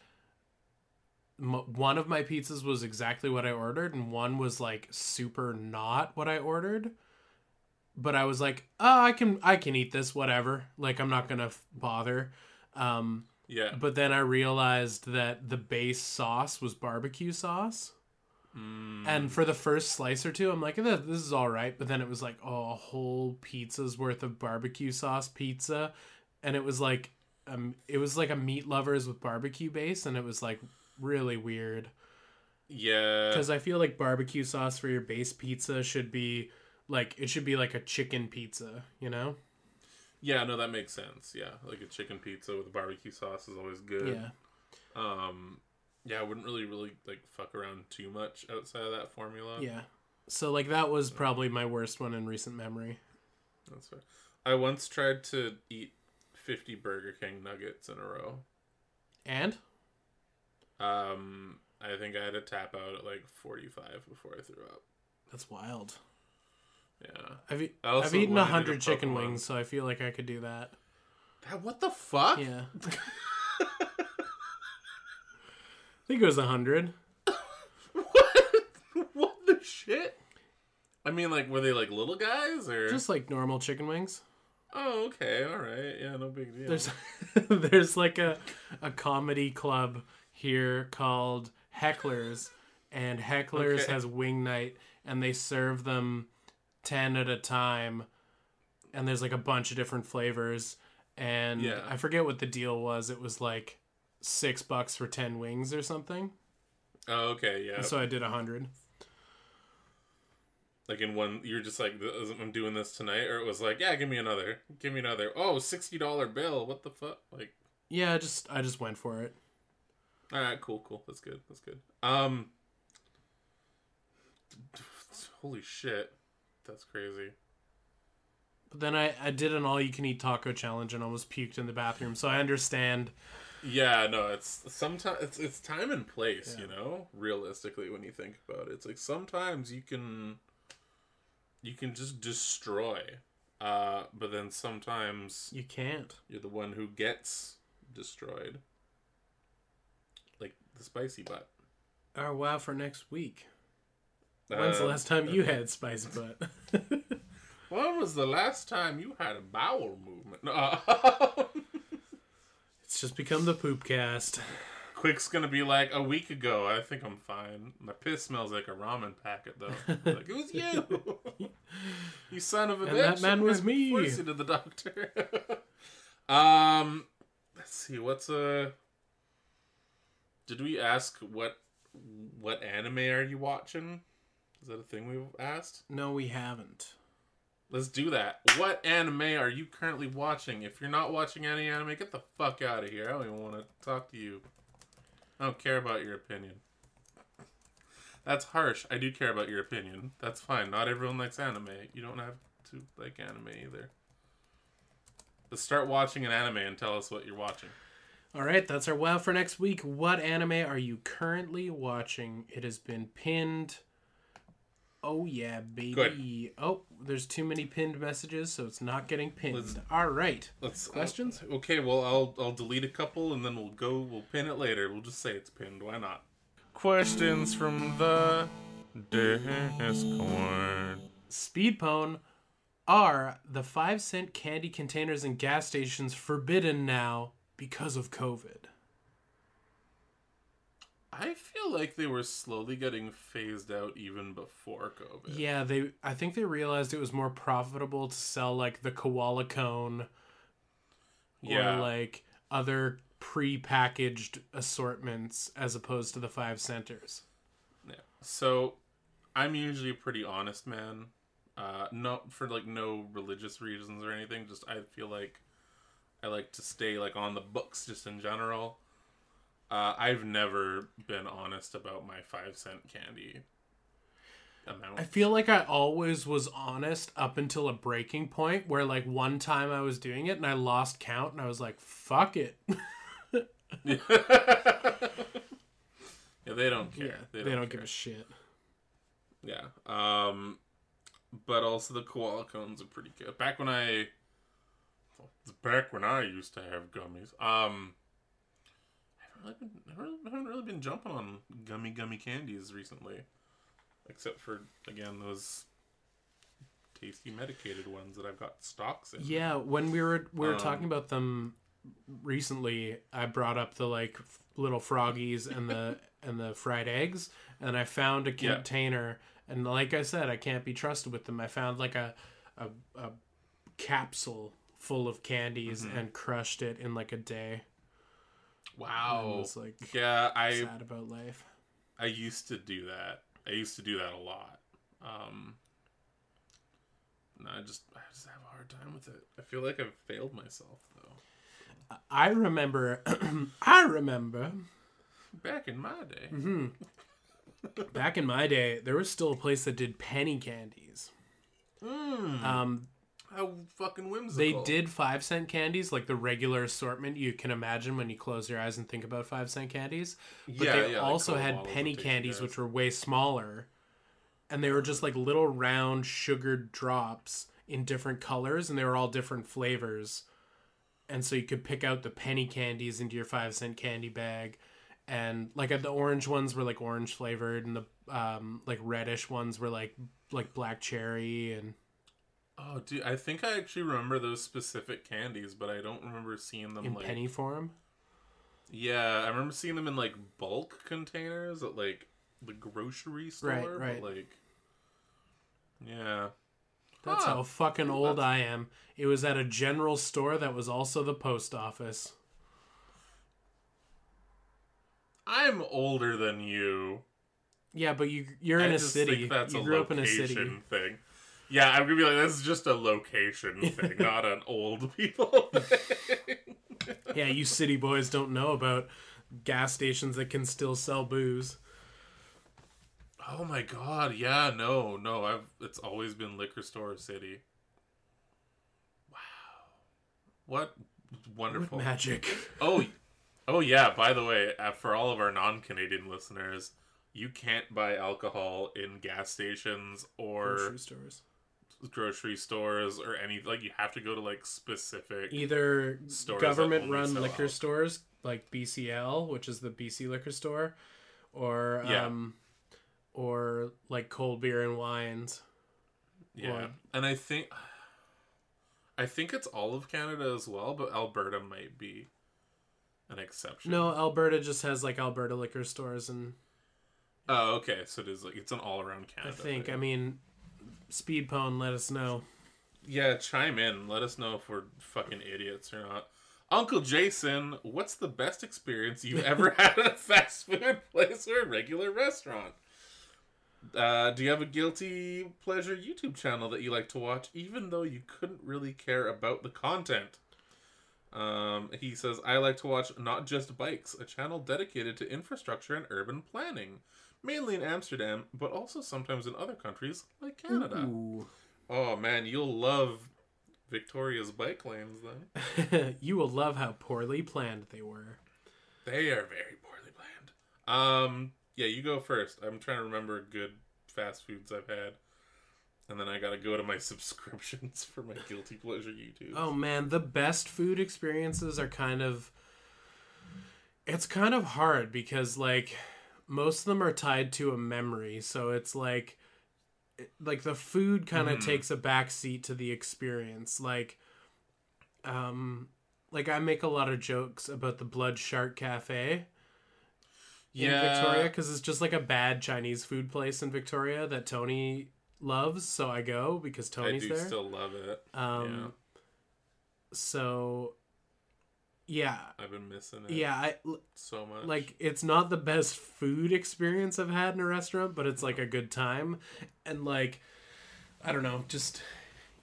one of my pizzas was exactly what I ordered and one was like super not what I ordered but I was like oh I can I can eat this whatever like I'm not gonna f- bother um Yeah. but then I realized that the base sauce was barbecue sauce. Mm. And for the first slice or two, I'm like, "Eh, this is all right. But then it was like, oh, a whole pizza's worth of barbecue sauce pizza. And it was like, um, it was like a meat lovers with barbecue base. And it was like really weird. yeah. Because I feel like barbecue sauce for your base pizza should be like, it should be like a chicken pizza, you know? Yeah, no, that makes sense. Yeah, like a chicken pizza with barbecue sauce is always good. Yeah. Um, yeah, I wouldn't really, really like fuck around too much outside of that formula. Yeah. So, like, that was probably my worst one in recent memory. that's fair. I once tried to eat fifty Burger King nuggets in a row. And? Um, I think I had to tap out at like forty-five before I threw up. That's wild. Yeah. I've, e- I've eaten wanted a hundred Pokemon. chicken wings, so I feel like I could do that. That- what the fuck? Yeah. (laughs) I think it was a hundred. what? (laughs) what the shit? I mean, like, were they like little guys or? Just like normal chicken wings. Oh, okay, all right, yeah, no big deal. There's (laughs) there's like a a comedy club here called Hecklers, and Hecklers Okay. has wing night, and they serve them ten at a time, and there's like a bunch of different flavors, and Yeah. I forget what the deal was. It was like six bucks for ten wings or something. Oh, okay, yeah. So I did a hundred. like in one, you're just like, I'm doing this tonight, or it was like, yeah, give me another, give me another. Oh, sixty dollar bill. What the fuck? Like, Yeah, I just I just went for it. All right, cool, cool. That's good. That's good. Um, holy shit, that's crazy. But then I, I did an all you can eat taco challenge and almost puked in the bathroom. So I understand. Yeah, no, it's sometimes it's it's time and place, Yeah. you know. Realistically, when you think about it, it's like sometimes you can you can just destroy, uh, but then sometimes You can't. you're the one who gets destroyed. The spicy butt. Our wow for next week. When's the Uh, last time you had spice butt? (laughs) When was the last time you had a bowel movement? (laughs) It's just become the poop cast. Quick's gonna be like a week ago. I think I'm fine. My piss smells like a ramen packet though. like it was you, (laughs) you son of a And bitch. that man was me. Forced you to the doctor. um, let's see. What's a? Did we ask what what anime are you watching? Is that a thing we've asked? No, we haven't. Let's do that. What anime are you currently watching? If you're not watching any anime, get the fuck out of here. I don't even want to talk to you. I don't care about your opinion. That's harsh. I do care about your opinion. That's fine. Not everyone likes anime. You don't have to like anime either. But start watching an anime and tell us what you're watching. All right, that's our wow for next week. What anime are you currently watching? It has been pinned. Oh yeah, baby. Good. Oh, there's too many pinned messages, so it's not getting pinned. Let's- All right. Let's uh, Questions? okay, well I'll I'll delete a couple and then we'll go we'll pin it later. We'll just say it's pinned. Why not? Questions from the Discord. Speedpone, are the five cent candy containers in gas stations forbidden now because of COVID? I feel like they were slowly getting phased out even before COVID. Yeah, they. I think they realized it was more profitable to sell like the koala cone Yeah. or like other pre-packaged assortments as opposed to the five centers. Yeah. So I'm usually a pretty honest man. Uh not for like no religious reasons or anything, just I feel like I like to stay like on the books just in general. Uh I've never been honest about my 5 cent candy amount. I feel like I always was honest up until a breaking point where like one time I was doing it and I lost count and I was like, "Fuck it." (laughs) yeah, they don't care. yeah, they they don't, don't care. give a shit. Yeah. Um, but also the koala cones are pretty good. Back when I, back when I used to have gummies. Um, I haven't really been, never, haven't really been jumping on gummy gummy candies recently, except for again those tasty medicated ones that I've got stocks in. Yeah, when we were we were Um, talking about them recently, I brought up the like f- little froggies and the (laughs) and the fried eggs, and I found a Yeah. container. And like I said, I can't be trusted with them. I found like a a, a capsule full of candies Mm-hmm. and crushed it in like a day. Wow. was like Yeah, I sad about life. I used to do that. I used to do that a lot. Um, and I just I just have a hard time with it. I feel like I've failed myself though. I remember, (clears throat) I remember Back in my day, Mm-hmm. back in my day, there was still a place that did penny candies. mm, Um, how fucking whimsical. They did five cent candies, like the regular assortment you can imagine when you close your eyes and think about five cent candies. But Yeah, they yeah, also Coke had penny candies, which were way smaller. And they were just like little round sugared drops in different colors, and they were all different flavors. And so you could pick out the penny candies into your five cent candy bag. And like the orange ones were like orange flavored, and the um, like reddish ones were like like black cherry and Oh, dude, I think I actually remember those specific candies, but I don't remember seeing them in like. penny form. Yeah, I remember seeing them in like bulk containers at like the grocery store. Right, but, right. like, yeah. That's Huh. how fucking old that's- I am. It was at a general store that was also the post office. I'm older than you. Yeah, but you you're in a city. think that's you a grew up in a location city. thing. Yeah, I'm gonna be like, this is just a location thing, (laughs) not an old people (laughs) thing. Yeah, you city boys don't know about gas stations that can still sell booze. oh my god, yeah, no, no, I've it's always been liquor store city. Wow, what wonderful Magic. Oh, oh yeah. By the way, uh, for all of our non-Canadian listeners, you can't buy alcohol in gas stations or Grocery stores. Grocery stores or any like you have to go to like specific Either government run liquor alcohol. stores like BCL, which is the BC liquor store, or Yeah. um, or like cold beer and wines. Yeah, Or- and I think I think it's all of Canada as well, but Alberta might be an exception. No, Alberta just has like Alberta liquor stores, and Oh, okay. So it is like it's an all around Canada. I think thing. I mean, Speed Pone, let us know. Yeah, chime in. Let us know if we're fucking idiots or not. Uncle Jason, what's the best experience you've (laughs) ever had at a fast food place or a regular restaurant? Uh, do you have a guilty pleasure YouTube channel that you like to watch, even though you couldn't really care about the content? Um, he says, I like to watch Not Just Bikes, a channel dedicated to infrastructure and urban planning, mainly in Amsterdam, but also sometimes in other countries like Canada. Ooh. Oh man, you'll love Victoria's bike lanes then. (laughs) you will love how poorly planned they were. They are very poorly planned. Um, yeah, you go first. I'm trying to remember good fast foods I've had. And then I gotta go to my (laughs) subscriptions for my guilty pleasure YouTube. Oh man, the best food experiences are kind of it's kind of hard because like most of them are tied to a memory. So it's like like the food kind of Mhm. takes a back seat to the experience. Like um like I make a lot of jokes about the Blood Shark Cafe in Victoria because it's just like a bad Chinese food place in Victoria that Tony loves. So I go because I Tony's do there. still love it. Um, so yeah, I've been missing it yeah, I, so much. like it's not the best food experience I've had in a restaurant, but it's like a good time, and like I don't know, just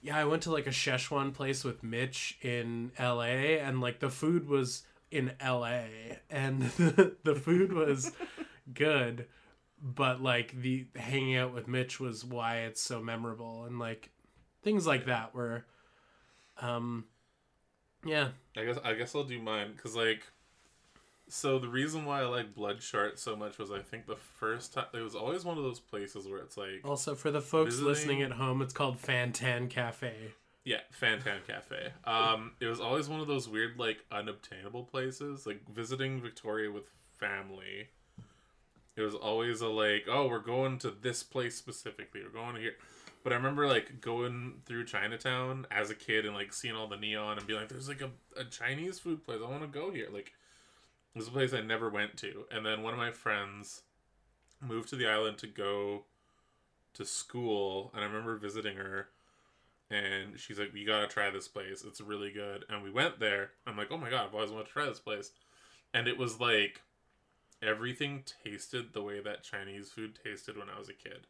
yeah, I went to like a Szechuan place with Mitch in L.A. and like the food was in L.A. and the, (laughs) the food was good, but like the hanging out with Mitch was why it's so memorable and like things like that were um yeah I guess I guess I'll do mine because like, so the reason why I like Blood Shark so much was I think the first time it was always one of those places where it's like also for the folks Visiting- listening at home it's called Fantan Cafe Yeah, Fantan Cafe. Um, it was always one of those weird, like, unobtainable places. Like visiting Victoria with family. It was always a like, oh, we're going to this place specifically. We're going here. But I remember like going through Chinatown as a kid and like seeing all the neon and being like, "There's like a, a Chinese food place. I want to go here." Like, it was a place I never went to. And then one of my friends moved to the island to go to school, and I remember visiting her and she's like, "You gotta try this place. It's really good." And we went there. I'm like, "Oh my god, I've always wanted to try this place." And it was like everything tasted the way that Chinese food tasted when I was a kid.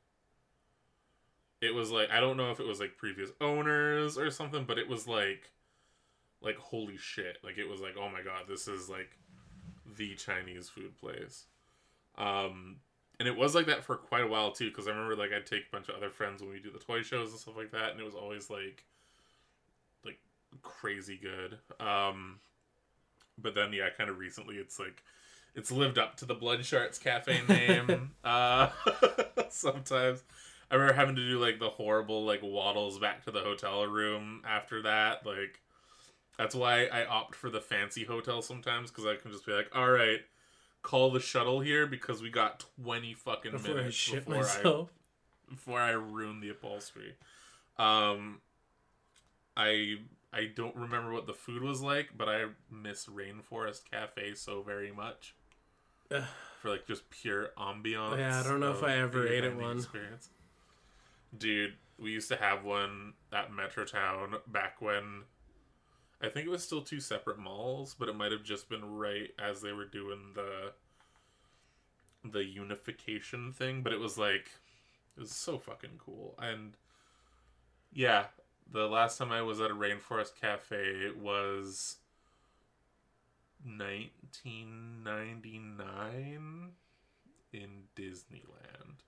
It was like I don't know if it was like previous owners or something, but it was like like holy shit. Like it was like, "Oh my god, this is like the Chinese food place." Um and it was like that for quite a while too because i remember like i'd take a bunch of other friends when we do the toy shows and stuff like that and it was always like like crazy good um but then yeah kind of recently it's like it's lived up to the blood sharks cafe name (laughs) uh (laughs) sometimes i remember having to do like the horrible like waddles back to the hotel room after that like that's why i opt for the fancy hotel sometimes because i can just be like all right call the shuttle here because we got 20 fucking before I minutes shit before myself. I before I ruin the upholstery. Um I I don't remember what the food was like, but I miss Rainforest Cafe so very much for like just pure ambiance. Yeah, I don't know if I ever ate at one. Experience. Dude, we used to have one at Metrotown back when I think it was still two separate malls, but it might have just been right as they were doing the the unification thing, but it was like it was so fucking cool. And yeah, the last time I was at a Rainforest Cafe was 1999 in Disneyland.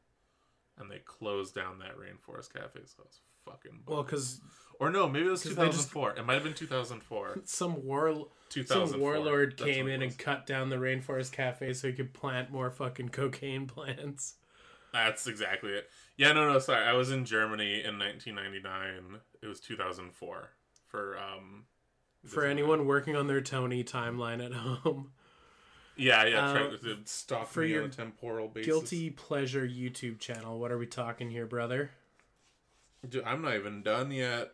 And they closed down that Rainforest Cafe, so was fucking Well, because Or no, maybe it was (laughs) they just- 2004. It might have been 2004. (laughs) some war 2004. some warlord That's came in and cut down the rainforest cafe so he could plant more fucking cocaine (laughs) plants. That's exactly it. Yeah, no, no, sorry. I was in Germany in 1999. It was 2004 for um For anyone working on their Tony timeline at home, Yeah, yeah. Try Uh, to stalk for me your on a temporal basis. Guilty pleasure YouTube channel. What are we talking here, brother? Dude, I'm not even done yet.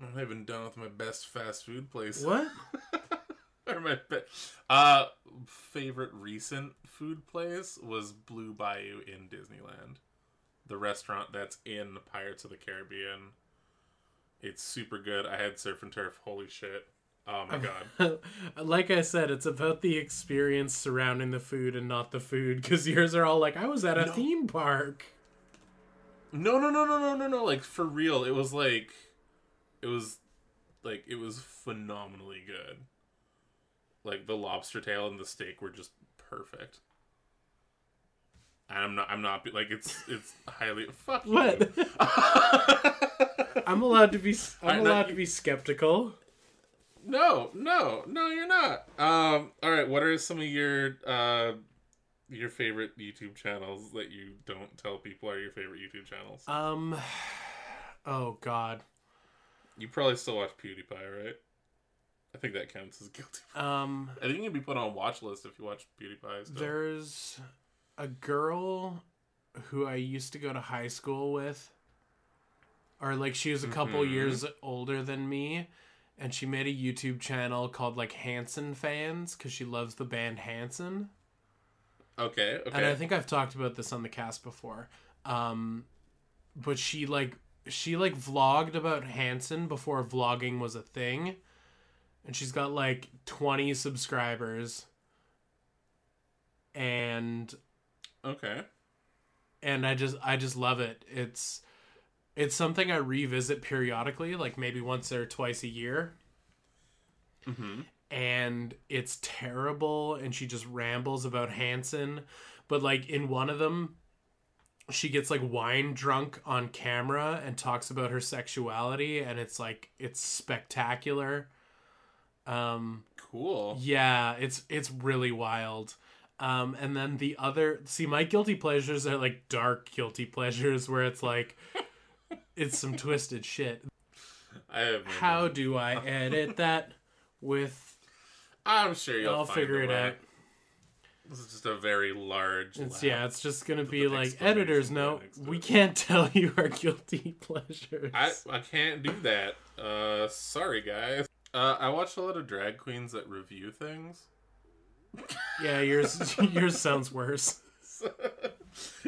I'm not even done with my best fast food place. (laughs) What? or my be- uh favorite recent food place was Blue Bayou in Disneyland. The restaurant that's in Pirates of the Caribbean. It's super good. I had surf and turf. Holy shit. Oh my god. (laughs) like I said, it's about the experience surrounding the food and not the food. Because (laughs) yours are all like, I was at a No. theme park. No, no, no, no, no, no, no. Like for real, it was like, it was, like it was phenomenally good. Like the lobster tail and the steak were just perfect. And I'm not. I'm not like it's. It's highly. Fuck you. What? (laughs) I'm allowed to be. I'm allowed to be skeptical. No, no, no. You're not. Um. All right. What are some of your uh, your favorite YouTube channels that you don't tell people are your favorite YouTube channels? Um. Oh God. You probably still watch PewDiePie, right? I think that counts as (laughs) guilty. Um. I think you can be put on a watch list if you watch PewDiePie. Still. There's a girl who I used to go to high school with, or like she was a couple Mhm. years older than me, and she made a YouTube channel called like Hanson Fans because she loves the band Hanson. Okay, okay. And I think I've talked about this on the cast before. Um, but she like she like vlogged about Hanson before vlogging was a thing, and she's got like twenty subscribers. And okay. and I just I just love it. It's it's something I revisit periodically, like maybe once or twice a year. Mm-hmm. and it's terrible and she just rambles about Hanson but like in one of them she gets like wine drunk on camera and talks about her sexuality and it's like it's spectacular um Cool. yeah it's it's really wild um and then the other see my guilty pleasures are like dark guilty pleasures where it's like it's some twisted shit I have. no how do i (laughs) edit that with I'm sure you'll. I'll figure it out. This is just a very large. It's yeah, it's just gonna be like editors note. We can't (laughs) tell you our guilty pleasures. I I can't do that. Uh, sorry guys. Uh, I watch a lot of drag queens that review things. Yeah, yours (laughs) yours sounds worse.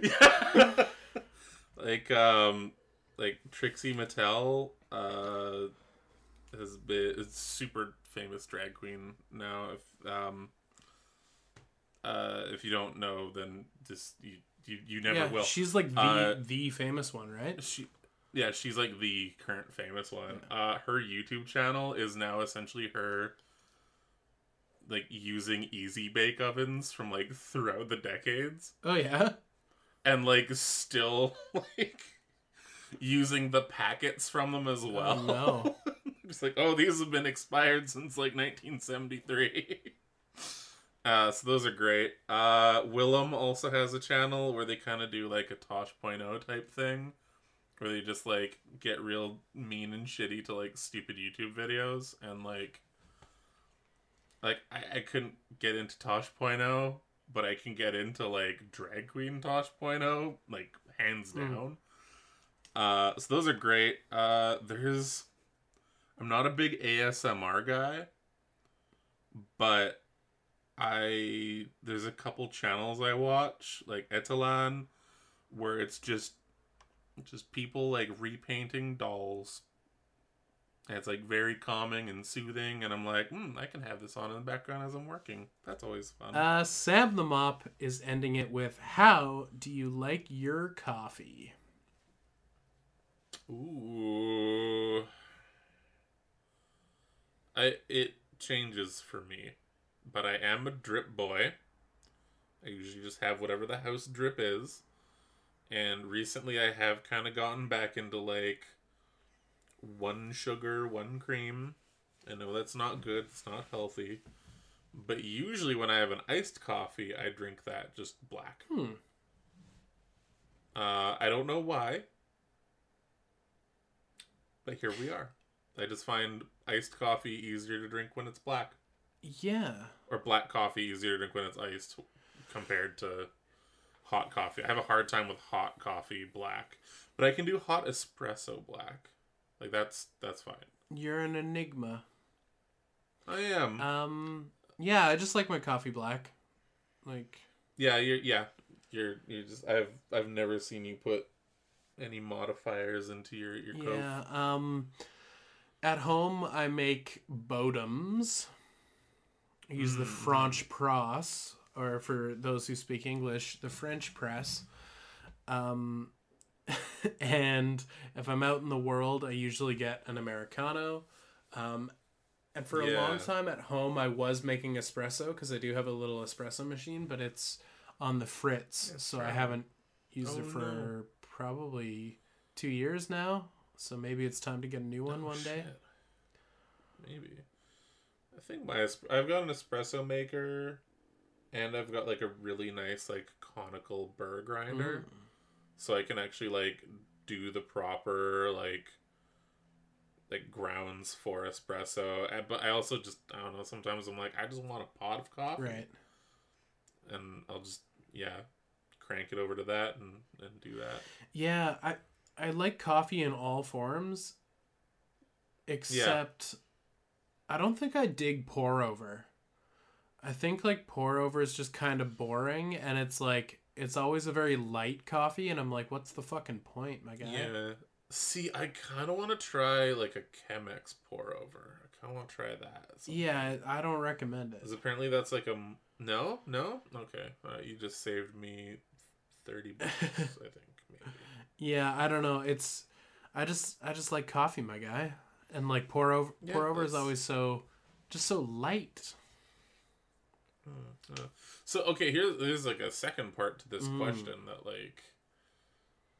yeah. like um, like Trixie Mattel. Uh, has been is super famous drag queen now. If um, uh, if you don't know, then just you you, you never yeah, will. she's like the Uh, the famous one, right? She, yeah, she's like the current famous one. Uh, her YouTube channel is now essentially her, like using easy bake ovens from like throughout the decades, Oh yeah. and like still (laughs) like using the packets from them as well. Oh, no. (laughs) Just like, oh, these have been expired since like 1973. (laughs) Uh, so those are great. Uh, Willam also has a channel where they kind of do like a Tosh.0 type thing, where they just like get real mean and shitty to like stupid YouTube videos, and like, like I, I couldn't get into Tosh.0, but I can get into like drag queen Tosh.0, like hands Hmm. down. Uh, so those are great. Uh, there's, I'm not a big ASMR guy, but I there's a couple channels I watch like Etalan, where it's just just people like repainting dolls. And it's like very calming and soothing, and I'm like, hmm, I can have this on in the background as I'm working. That's always fun. Uh, Sam the Mop is ending it with How do you like your coffee? Ooh. I it changes for me. But I am a drip boy. I usually just have whatever the house drip is. And recently I have kind of gotten back into like one sugar, one cream. I know that's not good, it's not healthy. But usually when I have an iced coffee, I drink that just black. Hmm. Uh, I don't know why. But here we are. I just find iced coffee easier to drink when it's black. Yeah. Or black coffee easier to drink when it's iced compared to hot coffee. I have a hard time with hot coffee black, but I can do hot espresso black. Like that's that's fine. You're an enigma. I am. Um. Yeah, I just like my coffee black. Like. yeah, you're yeah. You're you just I've I've never seen you put any modifiers into your your coke. Yeah. Um. At home, I make Bodums. I use the Mm. French press, or for those who speak English, the French press. Um, (laughs) and if I'm out in the world, I usually get an Americano. Um, and for a long time at home, I was making espresso because I do have a little espresso machine, but it's on the fritz, Yes, so I haven't used Oh, it for no. Probably two years now. So maybe it's time to get a new one Oh, one day. Maybe. I think my I've got an espresso maker, and I've got like a really nice like conical burr grinder, Mm. so I can actually like do the proper like like grounds for espresso. And, but I also just I don't know. Sometimes I'm like I just want a pot of coffee, Right. and I'll just yeah crank it over to that and and do that. Yeah, I I like coffee in all forms, except I don't think I dig pour over. I think like pour over is just kind of boring, and it's like it's always a very light coffee, and I'm like, what's the fucking point, my guy? Yeah. See, I kind of want to try like a Chemex pour over. I kind of want to try that. at some Yeah, I don't recommend it. Because apparently that's like a no, no. Okay, uh, you just saved me thirty bucks. I think maybe. (laughs) Yeah, I don't know. It's I just I just like coffee, my guy, and like pour over Yeah, pour over is always so just so light. Uh, so okay, here's there's like a second part to this Mm. question that like,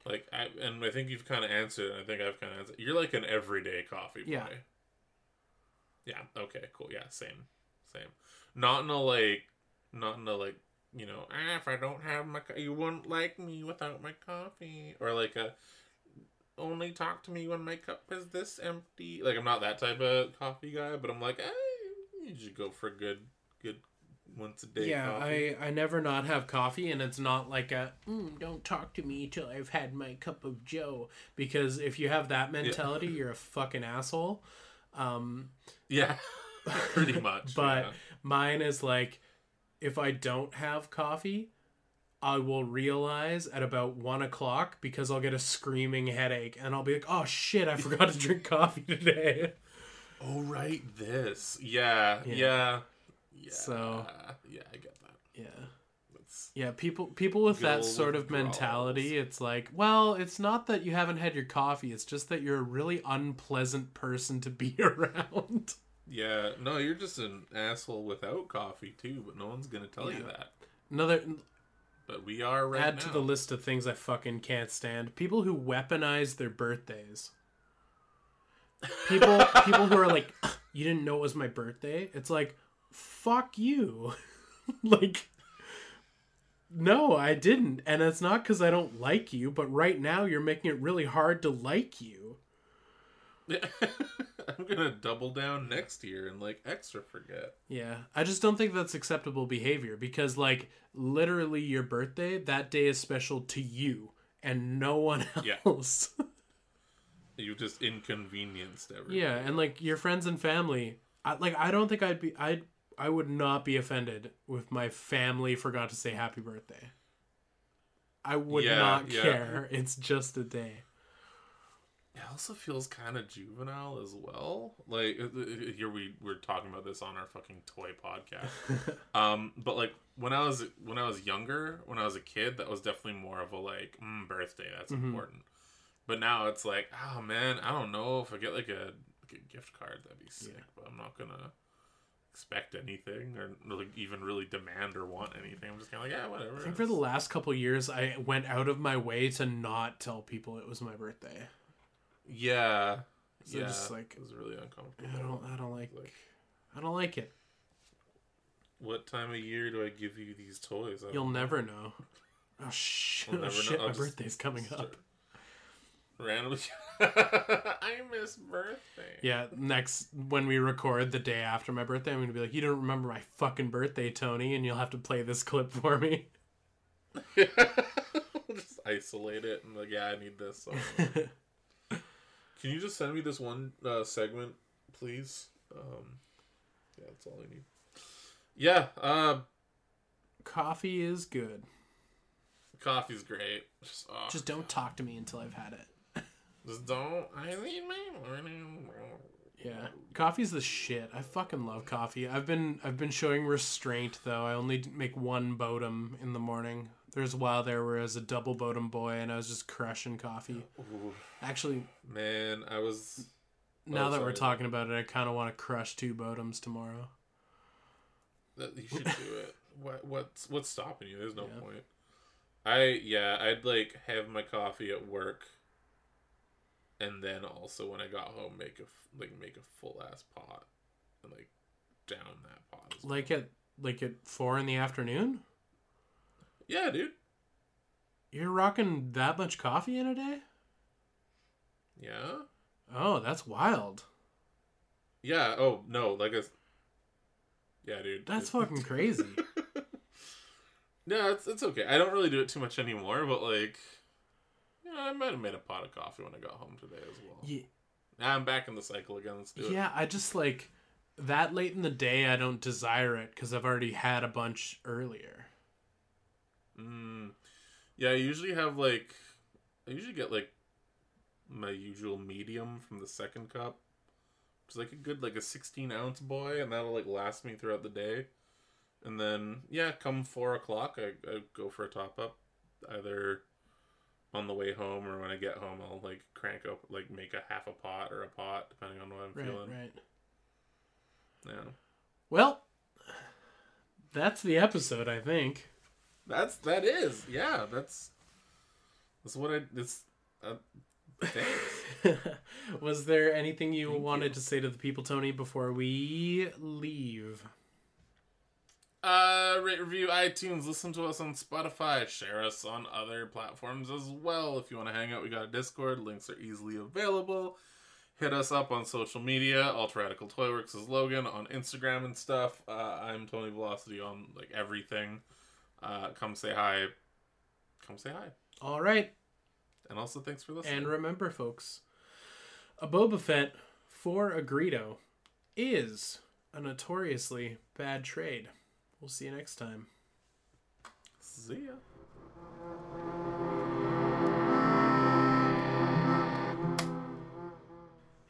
like I and I think you've kind of answered. and I think I've kind of answered. You're like an everyday coffee boy. Yeah. Yeah. Okay. Cool. Yeah. Same. Same. Not in a like, not in a like, you know, ah, if I don't have my, co- you wouldn't like me without my coffee, or like a, only talk to me when my cup is this empty. Like I'm not that type of coffee guy, but I'm like, eh, you should go for a good, good once a day. yeah, coffee. I I never not have coffee, and it's not like a mm, don't talk to me till I've had my cup of Joe. Because if you have that mentality, you're a fucking asshole. Um, yeah, (laughs) pretty much. (laughs) but yeah. mine is like, if I don't have coffee, I will realize at about one o'clock because I'll get a screaming headache, and I'll be like, oh shit, I (laughs) forgot to drink coffee today. oh right, this. Yeah, Yeah. yeah, yeah. So- yeah, I get that. Yeah. That's Yeah, people people with that sort of mentality, it's like, well, it's not that you haven't had your coffee, it's just that you're a really unpleasant person to be (laughs) around. Yeah. No, you're just an asshole without coffee too, but no one's gonna tell you that. Another But we are right add now. to the list of things I fucking can't stand. People who weaponize their birthdays. People (laughs) people who are like, you didn't know it was my birthday? It's like, fuck you. (laughs) like no, I didn't. And it's not cuz I don't like you, but right now you're making it really hard to like you. (laughs) I'm gonna double down next year and like extra forget. Yeah, I just don't think that's acceptable behavior because, like, literally, your birthday that day is special to you and no one (laughs) else. Yeah. (laughs) You just inconvenienced everyone. yeah, and like your friends and family, I, like I don't think I'd be I I would not be offended if my family forgot to say happy birthday. I would Yeah, not yeah. care. It's just a day. It also feels kind of juvenile as well. Like uh, uh, here we we're talking about this on our fucking toy podcast. (laughs) um, but like when I was when I was younger, when I was a kid, that was definitely more of a like mm, birthday. That's Mhm. important. But now it's like, oh man, I don't know if I get like a, like a gift card, that'd be sick. Yeah. But I'm not gonna expect anything or like even really demand or want anything. I'm just kind of like, yeah, whatever. I think for the last couple years, I went out of my way to not tell people it was my birthday. Yeah, So yeah, just, like, it was really uncomfortable. I don't. I don't like. Like, I don't like it. what time of year do I give you these toys? I You'll never know. Oh, sh- We'll oh never shit! My birthday's coming start up. Randomly, (laughs) I miss birthday. Yeah, next when we record the day after my birthday, I'm gonna be like, "You don't remember my fucking birthday, Tony," and you'll have to play this clip for me. (laughs) just isolate it and like, yeah, I need this. (laughs) Can you just send me this one uh, segment, please? Um, yeah, that's all I need. Yeah, uh, Coffee is good. coffee's great. Just, oh, Just don't talk to me until I've had it. just don't. I need my morning. Yeah, coffee's the shit. I fucking love coffee. I've been I've been showing restraint though. I only make one bodum in the morning. There's a while there where I was a double bodum boy and I was just crushing coffee. Ooh, Actually, man, I was. now Oh, that we're talking about it, I kind of want to crush two bodums tomorrow. That you should do it. What what's what's stopping you? There's no Yeah. point. I yeah, I'd like have my coffee at work, and then also when I got home, make a like make a full ass pot, and like down that pot. As well. Like at like at four in the afternoon. Yeah, dude. You're rocking that much coffee in a day? Yeah. Oh, that's wild. Yeah. Oh no, like a. Yeah, dude. That's fucking (laughs) crazy. no, it's it's okay. I don't really do it too much anymore, but like, yeah, I might have made a pot of coffee when I got home today as well. yeah, Now I'm back in the cycle again. Let's do it. yeah. I just like that late in the day. I don't desire it because I've already had a bunch earlier. Mm. Yeah, I usually have like I usually get like my usual medium from the second cup. It's like a good like a sixteen ounce boy, and that'll like last me throughout the day. And then yeah, come four o'clock, I, I go for a top up, either on the way home or when I get home, I'll like crank up like make a half a pot or a pot depending on what I'm Right, feeling. right. Yeah, Well, that's the episode. I think. That's that is yeah that's that's what I it's. Uh, thanks. (laughs) Was there anything you Thank wanted you. to say to the people, Tony, before we leave? Uh, rate, review, iTunes, listen to us on Spotify, share us on other platforms as well. If you want to hang out, we got a Discord. Links are easily available. Hit us up on social media. Ultra Radical Toyworks is Logan on Instagram and stuff. Uh, I'm Tony Velocity on like everything. Uh, come say hi. Come say hi. All right. And also, thanks for listening. And remember, folks, a Boba Fett for a Greedo is a notoriously bad trade. We'll see you next time. See ya.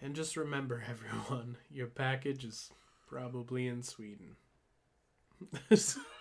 And just remember, (laughs) everyone, your package is probably in Sweden. (laughs)